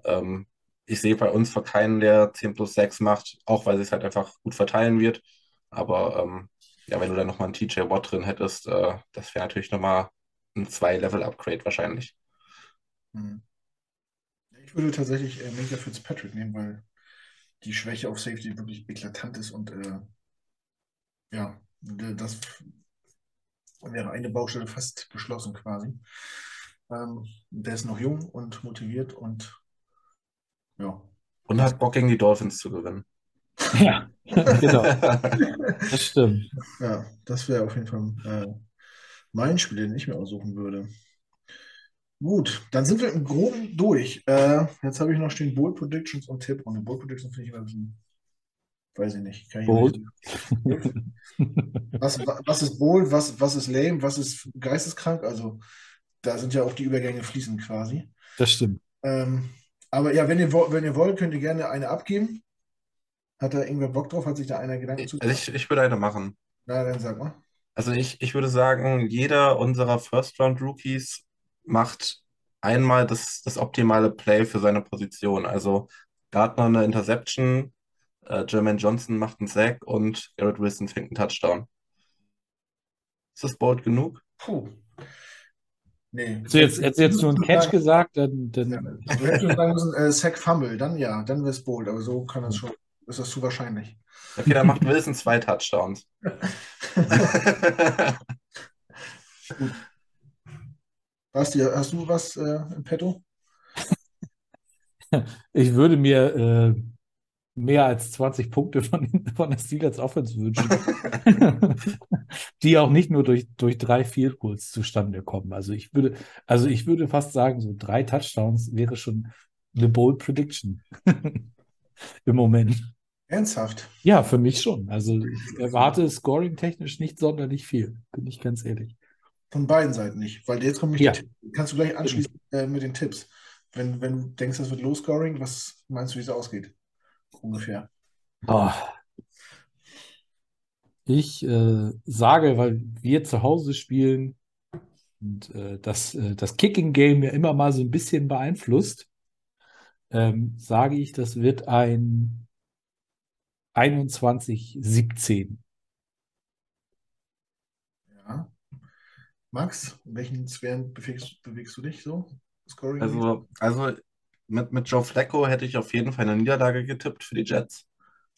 Ähm, ich sehe bei uns für keinen, der 10 plus 6 macht, auch weil es halt einfach gut verteilen wird, aber ähm, ja, wenn du da nochmal einen TJ Watt drin hättest, äh, das wäre natürlich nochmal ein 2-Level-Upgrade wahrscheinlich. Hm. Ich würde tatsächlich äh, Minka Fitzpatrick nehmen, weil die Schwäche auf Safety wirklich eklatant ist und äh, ja, das wäre eine Baustelle fast geschlossen quasi. Ähm, der ist noch jung und motiviert und ja. Und hat Bock gegen die Dolphins zu gewinnen. Ja, genau, das stimmt. Ja, das wäre auf jeden Fall äh, mein Spiel, den ich mir aussuchen würde. Gut, dann sind wir im Groben durch. Äh, jetzt habe ich noch stehen Bold Predictions und Tipprunde. Bold Predictions finde ich immer ein bisschen, weiß ich nicht. Kann ich Bold. nicht. Was, was ist bold, was, was ist lame, was ist geisteskrank? Also da sind ja auch die Übergänge fließend quasi. Das stimmt. Ähm, aber ja, wenn ihr, wenn ihr wollt, könnt ihr gerne eine abgeben. Hat da irgendwer Bock drauf? Hat sich da einer Gedanken zu? Also ich, ich würde eine machen. Na, dann sag mal. Also ich, ich würde sagen, jeder unserer First-Round-Rookies macht einmal das, das optimale Play für seine Position. Also Gardner eine Interception, äh, Jermaine Johnson macht einen Sack und Garrett Wilson fängt einen Touchdown. Ist das bold genug? Puh. Nee. Hättest du jetzt, hättest jetzt nur einen Catch Sagen- gesagt, dann, Ja, dann du hättest sagen müssen, äh, Sack Fumble, dann ja, dann wäre es bold, aber so kann das schon, ist das zu wahrscheinlich. Okay, dann macht Wilson zwei Touchdowns. Basti, hast du was äh, im Petto? ich würde mir äh, mehr als 20 Punkte von, von der Steelers Offense wünschen, die auch nicht nur durch, durch drei Field Goals zustande kommen. Also ich würde, also ich würde fast sagen, so drei Touchdowns wäre schon eine bold Prediction im Moment. Ernsthaft? Ja, für mich schon. Also ich erwarte scoring-technisch nicht sonderlich viel, bin ich ganz ehrlich. Von beiden Seiten nicht, weil jetzt kommen Ja. die Tipps. Kannst du gleich anschließen äh, mit den Tipps. Wenn, wenn du denkst, das wird Low-Scoring, was meinst du, wie es ausgeht? Ungefähr. Ah. Ich äh, sage, weil wir zu Hause spielen und äh, das, äh, das Kicking-Game ja immer mal so ein bisschen beeinflusst, ähm, sage ich, das wird ein 21-17. Ja. Max, in welchen Sphären bewegst, bewegst du dich so? Scoring? Also, also mit, mit Joe Flacco hätte ich auf jeden Fall eine Niederlage getippt für die Jets.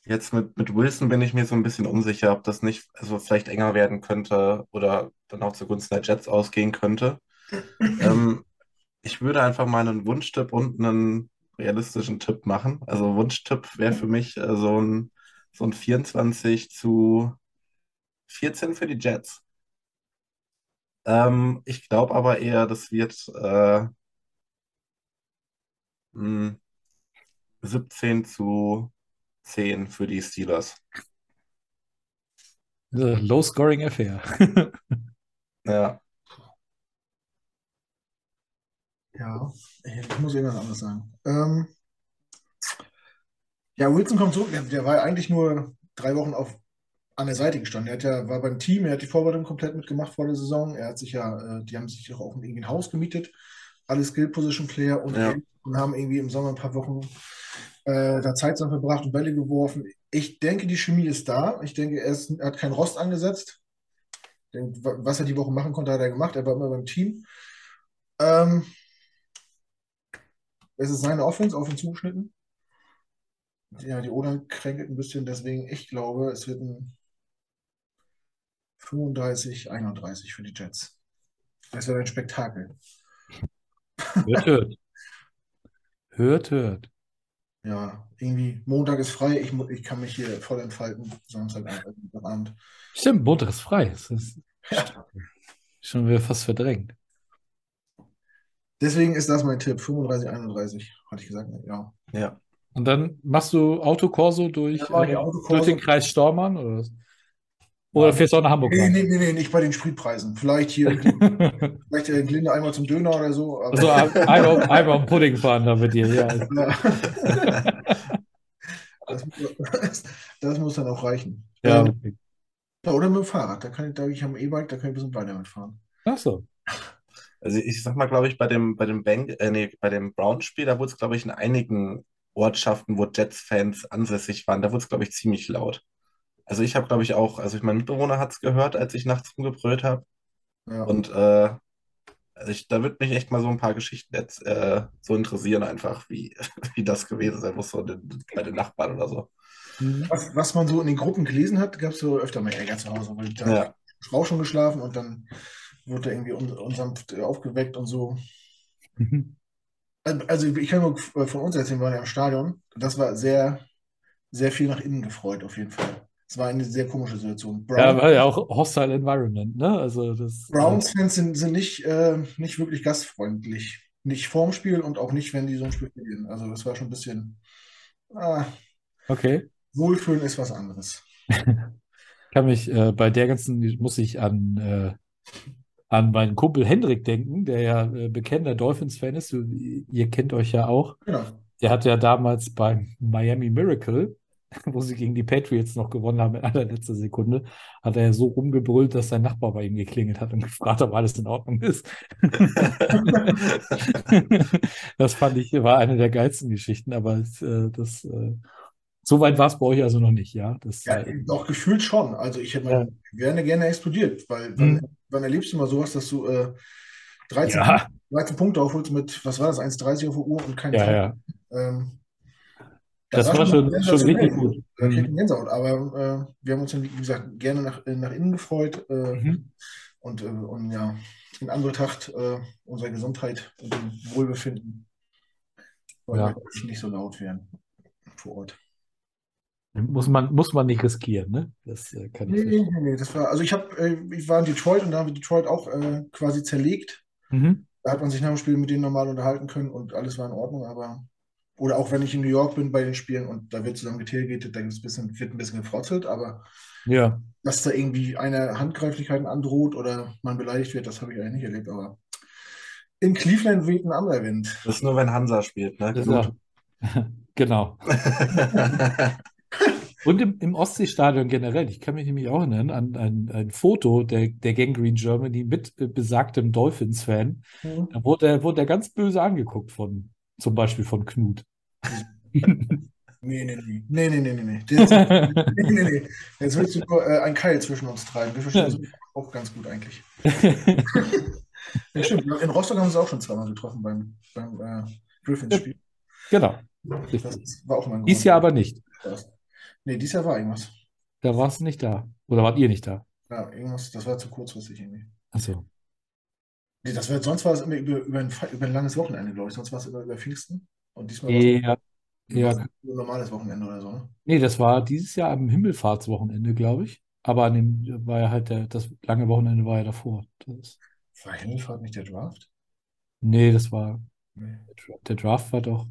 Jetzt mit, mit Wilson bin ich mir so ein bisschen unsicher, ob das nicht also vielleicht enger werden könnte oder dann auch zugunsten der Jets ausgehen könnte. Ähm, ich würde einfach mal einen Wunschtipp und einen realistischen Tipp machen. Also Wunschtipp wäre für mich äh, so ein, so ein 24 zu 14 für die Jets. Ähm, ich glaube aber eher, das wird äh, mh, 17 zu 10 für die Steelers. The Low-scoring Affair. Ja, Ja, ich muss irgendwas anderes sagen. Ähm, ja, Wilson kommt zurück. Der, der war ja eigentlich nur drei Wochen auf, an der Seite gestanden. Er hat ja, war beim Team, er hat die Vorbereitung komplett mitgemacht vor der Saison. Er hat sich ja, äh, die haben sich auch irgendwie ein Haus gemietet, alle Skill-Position-Player und, ja, und haben irgendwie im Sommer ein paar Wochen äh, da Zeit zusammen verbracht und Bälle geworfen. Ich denke, die Chemie ist da. Ich denke, er, ist, er hat keinen Rost angesetzt. Denke, wa- was er die Woche machen konnte, hat er gemacht. Er war immer beim Team. Ähm, es ist seine Offense auf ihn zugeschnitten. Ja, die O-Line kränkelt ein bisschen, deswegen ich glaube, es wird ein 35, 31 für die Jets. Das wird ein Spektakel. Hört, hört. Hört, hört. Ja, irgendwie Montag ist frei, ich, ich kann mich hier voll entfalten, Samstagabend. Stimmt, Montag ist frei. Das ist Ja, schon wieder fast verdrängt. deswegen ist das mein Tipp, 35, 31, hatte ich gesagt, ne? ja. ja. Und dann machst du Autokorso durch, ich äh, Autokorso. durch den Kreis Stormann oder? Oder fährst du auch nach Hamburg Nee, nee, nee, nee, nicht bei den Spritpreisen. Vielleicht hier, vielleicht äh, Glinde einmal zum Döner oder so, Also einmal, einmal um Pudding fahren da mit dir, ja. Das, das, das muss dann auch reichen. Ja, Ähm, oder mit dem Fahrrad. Da kann ich, da ich am E-Bike, da kann ich ein bisschen weiter mitfahren. Ach so. Also ich sag mal, glaube ich, bei dem, bei dem Bank, äh, nee, bei dem Browns-Spiel, da wurde es, glaube ich, in einigen Ortschaften, wo Jets-Fans ansässig waren, da wurde es, glaube ich, ziemlich laut. Also ich habe, glaube ich, auch, also mein Mitbewohner hat es gehört, als ich nachts rumgebrüllt habe. Ja. Und äh, also ich, da würde mich echt mal so ein paar Geschichten jetzt äh, so interessieren, einfach, wie, wie das gewesen sein muss, so den, bei den Nachbarn oder so. Mhm. Was, was man so in den Gruppen gelesen hat, gab es so öfter mal Ärger zu Hause, weil da Ja, Frau schon geschlafen und dann wurde er irgendwie un unsanft aufgeweckt und so. Also ich kann nur von uns erzählen, wir waren ja im Stadion. Das war sehr, sehr viel nach innen gefreut, auf jeden Fall. Es war eine sehr komische Situation. Ja, Brown, war ja auch Hostile Environment, ne? Also das, Browns-Fans sind, sind nicht, äh, nicht wirklich gastfreundlich. Nicht vorm Spiel und auch nicht, wenn die so ein Spiel verlieren. Also das war schon ein bisschen, ah, okay. Wohlfühlen ist was anderes. Kann mich äh, bei der ganzen, muss ich an, äh, an meinen Kumpel Hendrik denken, der ja äh, bekennender Dolphins-Fan ist. Du, ihr kennt euch ja auch. Genau. Der hat ja damals beim Miami Miracle, wo sie gegen die Patriots noch gewonnen haben in allerletzter Sekunde, hat er so rumgebrüllt, dass sein Nachbar bei ihm geklingelt hat und gefragt, ob alles in Ordnung ist. Das fand ich, war eine der geilsten Geschichten, aber äh, das, äh, so weit war es bei euch also noch nicht, ja? Das, Ja, äh, auch gefühlt schon. Also ich hätte Ja. wäre gerne explodiert, weil wann, Mhm. wann erlebst du mal sowas, dass du äh, 13, Ja. 13 Punkte aufholst mit, was war das, 1,30 auf der Uhr und kein ja, ja. Ähm, Das war schon, schon richtig gut. Mhm. Aber äh, wir haben uns dann, wie gesagt, gerne nach, nach innen gefreut äh, Mhm. und, äh, und ja, in Anbetracht äh, unserer Gesundheit und dem Wohlbefinden wollen Ja. wir nicht so laut werden vor Ort. Muss man, muss man nicht riskieren, ne? Das äh, kann ich Nee, verstehen. nee, nee, das war, also ich habe, äh, ich war in Detroit und da haben wir Detroit auch quasi zerlegt. Mhm. Da hat man sich nach dem Spiel mit denen normal unterhalten können und alles war in Ordnung, aber oder auch wenn ich in New York bin bei den Spielen und da wird zusammen getailgatet, da gibt's ein bisschen, wird ein bisschen gefrotzelt, aber Ja. dass da irgendwie einer Handgreiflichkeiten androht oder man beleidigt wird, das habe ich eigentlich nicht erlebt, aber in Cleveland weht ein anderer Wind. Das ist nur, wenn Hansa spielt, ne? Ja. Genau. Und im, im Ostseestadion generell, ich kann mich nämlich auch erinnern an ein, ein Foto der, der Gangrene Germany mit besagtem Dolphins-Fan. Da wurde wurde er ganz böse angeguckt von, zum Beispiel von Knut. Nee, nee, nee. Nee, nee, nee, nee, nee. Jetzt, nee, nee, nee. Jetzt willst du nur äh, ein Keil zwischen uns treiben. Wir verstehen uns auch ganz gut eigentlich. Ja, stimmt. In Rostock haben wir uns auch schon zweimal getroffen beim, beim äh, Griffins-Spiel. Genau. Das war auch mal ein Dies. Jahr aber nicht. Nee, dieses Jahr war irgendwas. Da warst du nicht da. Oder wart ihr nicht da? Ja, irgendwas, das war zu kurzfristig irgendwie. Achso. Nee, das war, sonst war es immer über, über, ein, über ein langes Wochenende, glaube ich. Sonst war es immer über Pfingsten. Und diesmal war es Ja, ein normales Wochenende oder so. Ne? Nee, das war dieses Jahr am Himmelfahrtswochenende, glaube ich. aber an dem war ja halt der, das lange Wochenende war ja davor. Das, War Himmelfahrt nicht der Draft? nee, das war, Nee. der Draft war doch,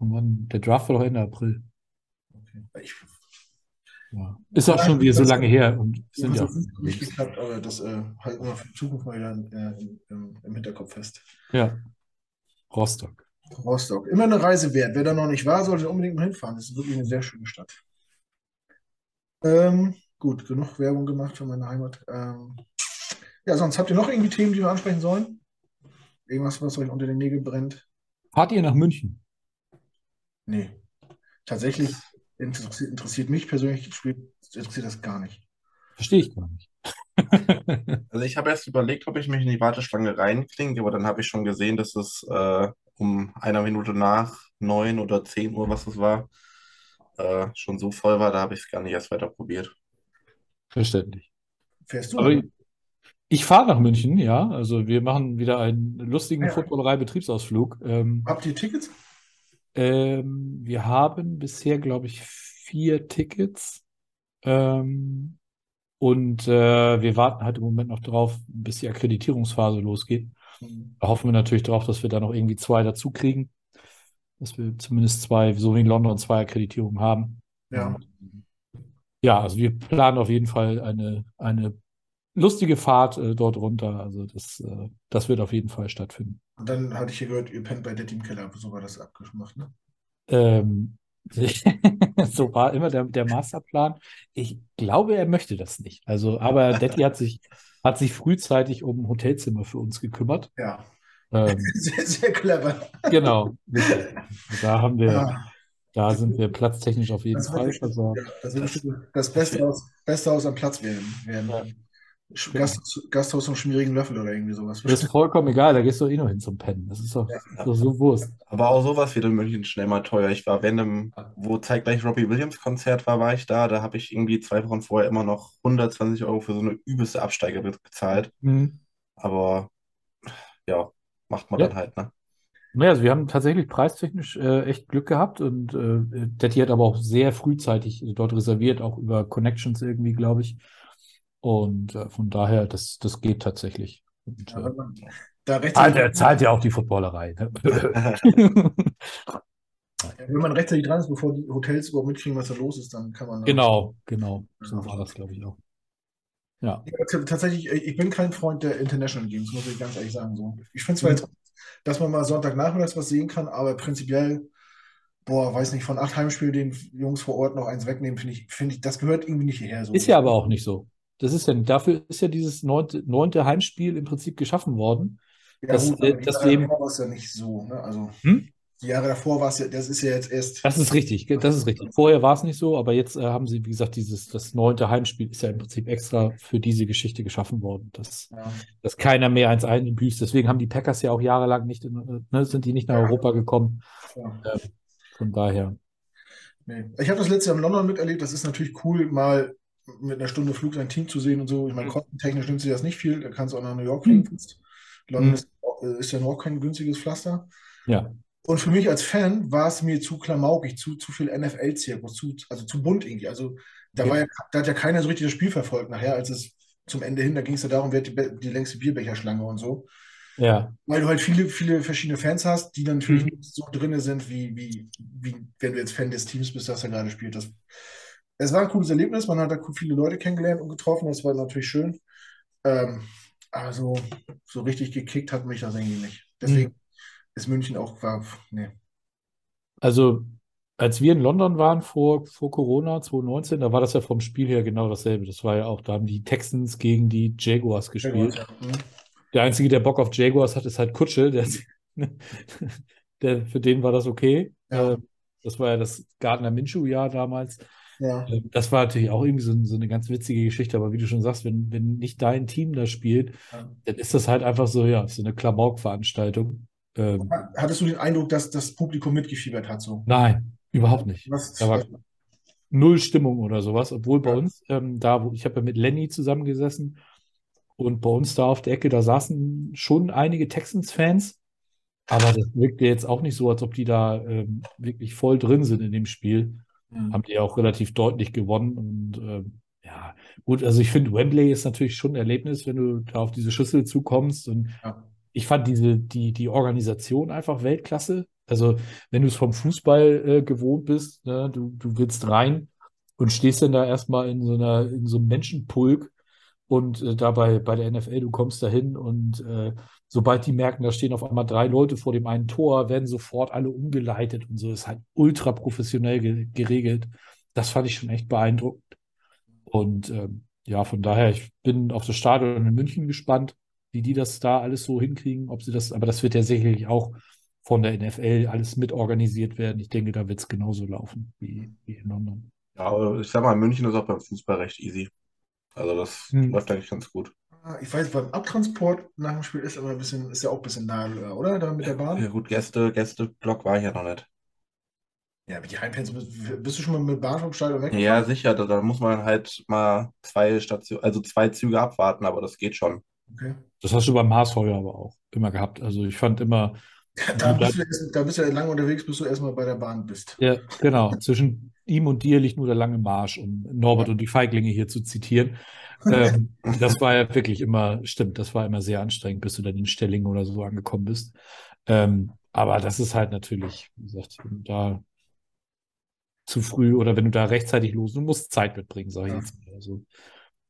oh Mann, der Draft war doch Ende April. Okay. Ich, Ja. Ist auch schon wieder so lange her und das sind ja nicht geklappt, aber das äh, halten wir für die Zukunft mal wieder äh, im, im, im Hinterkopf fest. Ja. Rostock. Rostock. Immer eine Reise wert. Wer da noch nicht war, sollte unbedingt mal hinfahren. Das ist wirklich eine sehr schöne Stadt. Ähm, gut, genug Werbung gemacht für meine Heimat. Ähm, ja, sonst habt ihr noch irgendwie Themen, die wir ansprechen sollen? Irgendwas, was euch unter den Nägeln brennt? Fahrt ihr nach München? Nee. Tatsächlich interessiert, interessiert mich persönlich spielt- interessiert das gar nicht. Verstehe ich gar nicht. Also ich habe erst überlegt, ob ich mich in die Warteschlange reinklinge, aber dann habe ich schon gesehen, dass es äh, um einer Minute nach neun oder zehn Uhr, was es war, äh, schon so voll war, da habe ich es gar nicht erst weiter probiert. Verständlich. Fährst du? Aber ich, ich fahre nach München, ja. Also wir machen wieder einen lustigen Ja. Footballerei-Betriebsausflug. Ähm, Habt ihr Tickets? Ähm, wir haben bisher, glaube ich, vier Tickets. Ähm, und äh, wir warten halt im Moment noch drauf, bis die Akkreditierungsphase losgeht. Da hoffen wir natürlich darauf, dass wir da noch irgendwie zwei dazu kriegen. Dass wir zumindest zwei, so wie in London, zwei Akkreditierungen haben. Ja. Ja, also wir planen auf jeden Fall eine, eine lustige Fahrt äh, dort runter. Also das, äh, das wird auf jeden Fall stattfinden. Und dann hatte ich hier gehört, ihr pennt bei Daddy im Keller. So war das abgemacht, ne? Ähm, so war immer der, der Masterplan. Ich glaube, er möchte das nicht. Also, aber Detti hat sich, hat sich frühzeitig um ein Hotelzimmer für uns gekümmert. Ja. Ähm, Sehr, sehr clever. genau. Da haben wir, Ja. da sind wir platztechnisch auf jeden Das Fall versorgt. ja, das bestimmt das Beste Haus, Beste Haus am Platz werden. werden. Gast, Gasthaus zum schmierigen Löffel oder irgendwie sowas. Das ist vollkommen egal, da gehst du eh nur hin zum Pennen. Das ist doch, Ja. doch so Wurst. Aber auch sowas wird in München schnell mal teuer. Ich war während dem, wo zeitgleich Robbie Williams Konzert war, war ich da. Da habe ich irgendwie zwei Wochen vorher immer noch 120 Euro für so eine übelste Absteiger bezahlt. Mhm. Aber ja, macht man Ja. dann halt, ne? Naja, also wir haben tatsächlich preistechnisch äh, echt Glück gehabt und äh, Detti hat aber auch sehr frühzeitig dort reserviert, auch über Connections irgendwie, glaube ich. Und äh, von daher, das, das geht tatsächlich. Und, Ja, äh, man da ah, rechtzeitig, der zahlt ja auch die Footballerei. Ne? wenn man rechtzeitig dran ist, bevor die Hotels überhaupt mitkriegen, was da los ist, dann kann man. Genau, genau. So war das, glaube ich, auch. Ja. Ja, tatsächlich, äh, ich bin kein Freund der International Games, muss ich ganz ehrlich sagen. So. Ich finde zwar Mhm. jetzt, dass man mal Sonntagnachmittags was sehen kann, aber prinzipiell, boah, weiß nicht, von acht Heimspielen den Jungs vor Ort noch eins wegnehmen, finde ich, finde ich, das gehört irgendwie nicht hierher. So. Ist ja aber auch nicht so. Das ist ja, dafür ist ja dieses neunte, neunte Heimspiel im Prinzip geschaffen worden. Ja, das- gut, äh, die das Jahre davor war es ja nicht so. Ne? Also, Hm? die Jahre davor war es ja, das ist ja jetzt erst. Das ist richtig, das ist richtig. Vorher war es nicht so, aber jetzt äh, haben sie, wie gesagt, dieses, das neunte Heimspiel ist ja im Prinzip extra für diese Geschichte geschaffen worden, dass, Ja. dass keiner mehr eins einbüßt. Deswegen haben die Packers ja auch jahrelang nicht, in, äh, ne, sind die nicht nach Ja. Europa gekommen. Ja. Von daher. Nee. Ich habe das letzte Jahr in London miterlebt. Das ist natürlich cool, mal mit einer Stunde Flug sein Team zu sehen und so. Ich meine, Mhm. kostentechnisch nimmt sich das nicht viel. Da kannst du auch nach New York fliegen. London Mhm. ist, äh, ist ja noch kein günstiges Pflaster. Ja. Und für mich als Fan war es mir zu klamaukig, zu, zu viel NFL-Zirkus, zu, also zu bunt irgendwie. Also da Ja. war ja, da hat ja keiner so richtig das Spiel verfolgt nachher, als es zum Ende hin, da ging es ja darum, wer hat die, die längste Bierbecherschlange und so. Ja. Weil du halt viele, viele verschiedene Fans hast, die dann natürlich Mhm. nicht so drin sind, wie, wie, wie wenn du jetzt Fan des Teams bist, das da gerade spielt. Das, es war ein cooles Erlebnis, man hat da viele Leute kennengelernt und getroffen, das war natürlich schön. Ähm, aber so, so richtig gekickt hat mich das irgendwie nicht. Deswegen Mhm. ist München auch, war, nee. Also, als wir in London waren vor, vor Corona 2019, da war das ja vom Spiel her genau dasselbe. Das war ja auch, da haben die Texans gegen die Jaguars gespielt. Mhm. Der Einzige, der Bock auf Jaguars hat, ist halt Kutsche. Der, der, für den war das okay. Ja. Äh, Das war ja das Gardner Minshew-Jahr damals. Ja. Äh, Das war natürlich auch irgendwie so, so eine ganz witzige Geschichte. Aber wie du schon sagst, wenn, wenn nicht dein Team da spielt, Ja. dann ist das halt einfach so, ja, so eine Klamauk-Veranstaltung. Ähm, Hattest du den Eindruck, dass das Publikum mitgefiebert hat? So? nein, überhaupt nicht. Was, Da war null Stimmung oder sowas, obwohl bei Ja. uns, ähm, da, wo ich habe ja mit Lenny zusammengesessen und bei uns da auf der Ecke, da saßen schon einige Texans-Fans, aber das wirkte jetzt auch nicht so, als ob die da ähm, wirklich voll drin sind in dem Spiel. Mhm. Haben die auch relativ deutlich gewonnen und ähm, ja, gut, also ich finde, Wembley ist natürlich schon ein Erlebnis, wenn du da auf diese Schüssel zukommst. Und Ja. ich fand diese, die, die Organisation einfach Weltklasse. Also, wenn du es vom Fußball äh, gewohnt bist, ne, du, du willst rein und stehst dann da erstmal in so einer, in so einem Menschenpulk und äh, dabei bei der NFL, du kommst da hin und äh, sobald die merken, da stehen auf einmal drei Leute vor dem einen Tor, werden sofort alle umgeleitet und so. ist halt ultra professionell ge geregelt. Das fand ich schon echt beeindruckend. Und ähm, ja, von daher, ich bin auf das Stadion in München gespannt, wie die das da alles so hinkriegen, ob sie das, aber das wird ja sicherlich auch von der NFL alles mitorganisiert werden. Ich denke, da wird es genauso laufen wie, wie in London. Ja, aber ich sag mal, München ist auch beim Fußball recht easy. Also das Hm. läuft eigentlich ganz gut. Ich weiß, beim Abtransport nach dem Spiel ist aber ein bisschen, ist ja auch ein bisschen nahe, oder? Da mit der Ja Bahn. gut, Gäste, Gästeblock war ich ja noch nicht. Ja, aber die Heimfans, bist, bist du schon mal mit Bahn vom Stadion Ja, weggefahren? sicher, da, da muss man halt mal zwei Stationen, also zwei Züge abwarten, aber das geht schon. Okay. Das hast du beim HSV ja aber auch immer gehabt. Also ich fand immer, Da bist du, erst, da bist du ja lange unterwegs, bis du erstmal bei der Bahn bist. ja, genau, zwischen ihm und dir liegt nur der lange Marsch, um Norbert und die Feiglinge hier zu zitieren. Ähm, das war ja wirklich immer, stimmt, das war immer sehr anstrengend, bis du dann in Stellingen oder so angekommen bist. Ähm, aber das ist halt natürlich, wie gesagt, wenn du da zu früh oder wenn du da rechtzeitig los, du musst Zeit mitbringen, sage ich Ja. jetzt mal. Also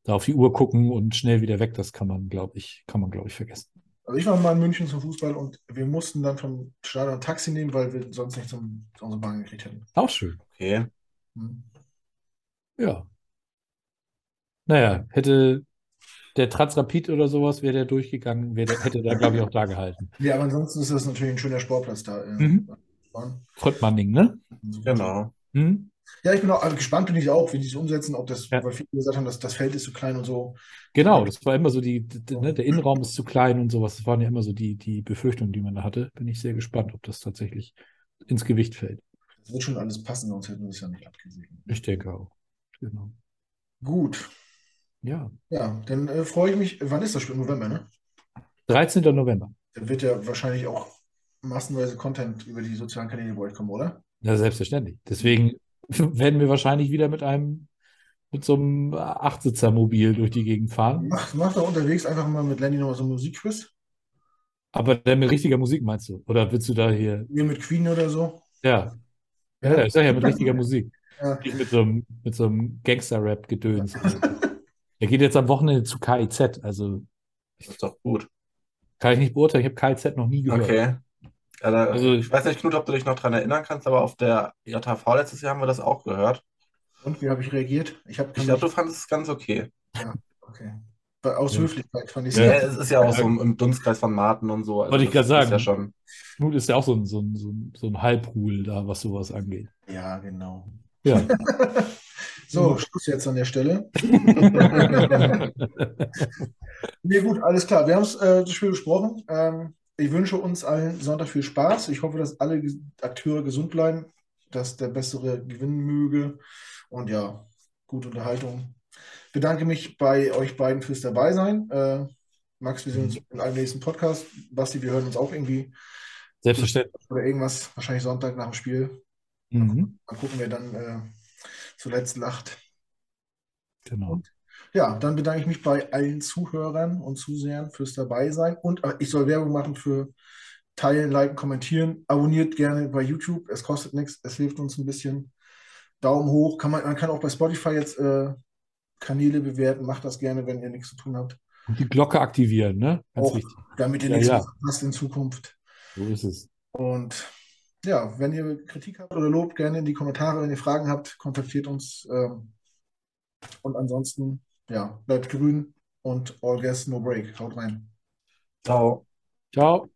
da auf die Uhr gucken und schnell wieder weg, das kann man, glaube ich, kann man, glaube ich, vergessen. Also ich war mal in München zum Fußball und wir mussten dann vom Stadion ein Taxi nehmen, weil wir sonst nicht zum, zu unserer Bahn gekriegt hätten. Auch schön. Okay. Hm. Ja. Naja, hätte der Transrapid oder sowas, wäre der durchgegangen, wäre der, hätte der, glaube ich, auch da gehalten. Ja, aber ansonsten ist das natürlich ein schöner Sportplatz da. Mhm. Ne? Genau. Hm? Ja, ich bin auch also gespannt, bin ich auch, wie die es umsetzen, ob das, Ja. weil viele gesagt haben, dass das Feld ist zu klein und so. Genau, das war immer so die, die ne, der Innenraum ist zu klein und sowas. Das waren ja immer so die, die Befürchtungen, die man da hatte. Bin ich sehr gespannt, ob das tatsächlich ins Gewicht fällt. Das wird schon alles passen, sonst hätten wir es ja nicht abgesegnet. Ich denke auch. Genau. Gut. Ja. Ja, dann äh, freue ich mich. Wann ist das Spiel? November, ne? 13. November. Dann wird ja wahrscheinlich auch massenweise Content über die sozialen Kanäle bei euch kommen, oder? Ja, selbstverständlich. Deswegen werden wir wahrscheinlich wieder mit einem, mit so einem Achtsitzer-Mobil durch die Gegend fahren. Mach, mach doch unterwegs einfach mal mit Lenny nochmal so einen Musikquiz. Aber dann mit richtiger Musik meinst du? Oder willst du da hier? Wir mit Queen oder so. Ja. Ja, ja, ich sag ja mit richtiger Musik. Ja. Nicht mit so einem, mit so einem Gangster-Rap-Gedöns. Er geht jetzt am Wochenende zu KIZ, also Das ist doch gut. kann ich nicht beurteilen. Ich habe KIZ noch nie gehört. Okay. Ja, da, Also- ich weiß nicht, Knut, ob du dich noch dran erinnern kannst, aber auf der JHV letztes Jahr haben wir das auch gehört. Und wie habe ich reagiert? Ich habe Ich glaube, du fandest es ganz okay. Okay. Bei- Aus Ja. Höflichkeit fand ich Ja. Ja, es. es ist ja auch so im, Dunstkreis von Martin und so. Also Wollte ich das gerade ist ja sagen. schon. Knut ist ja auch so ein, so ein, so ein, so ein Halbruhl da, was sowas angeht. Ja, genau. Ja. So, Schluss jetzt an der Stelle. Nee, gut, alles klar. Wir haben es äh, das Spiel besprochen. Ähm, ich wünsche uns allen Sonntag viel Spaß. Ich hoffe, dass alle Akteure gesund bleiben, dass der Bessere gewinnen möge. Und ja, gute Unterhaltung. Ich bedanke mich bei euch beiden fürs Dabeisein. Äh, Max, wir sehen uns in einem nächsten Podcast. Basti, wir hören uns auch irgendwie Selbstverständlich. oder irgendwas, wahrscheinlich Sonntag nach dem Spiel. Mhm. Mal gucken, wer dann äh, zuletzt lacht. Genau. Ja, dann bedanke ich mich bei allen Zuhörern und Zusehern fürs Dabeisein. Und äh, ich soll Werbung machen für Teilen, Liken, Kommentieren. Abonniert gerne bei YouTube. Es kostet nichts. Es hilft uns ein bisschen. Daumen hoch. Kann man, man kann auch bei Spotify jetzt äh, Kanäle bewerten. Macht das gerne, wenn ihr nichts zu tun habt. Und die Glocke aktivieren, ne? Ganz Auch wichtig. damit ihr Ja, nichts ja. verpasst in Zukunft. So ist es. Und ja, wenn ihr Kritik habt oder Lob, gerne in die Kommentare. Wenn ihr Fragen habt, kontaktiert uns. Ähm, und ansonsten, ja, bleibt grün und all gas, no break. Haut rein. Ciao. Ciao.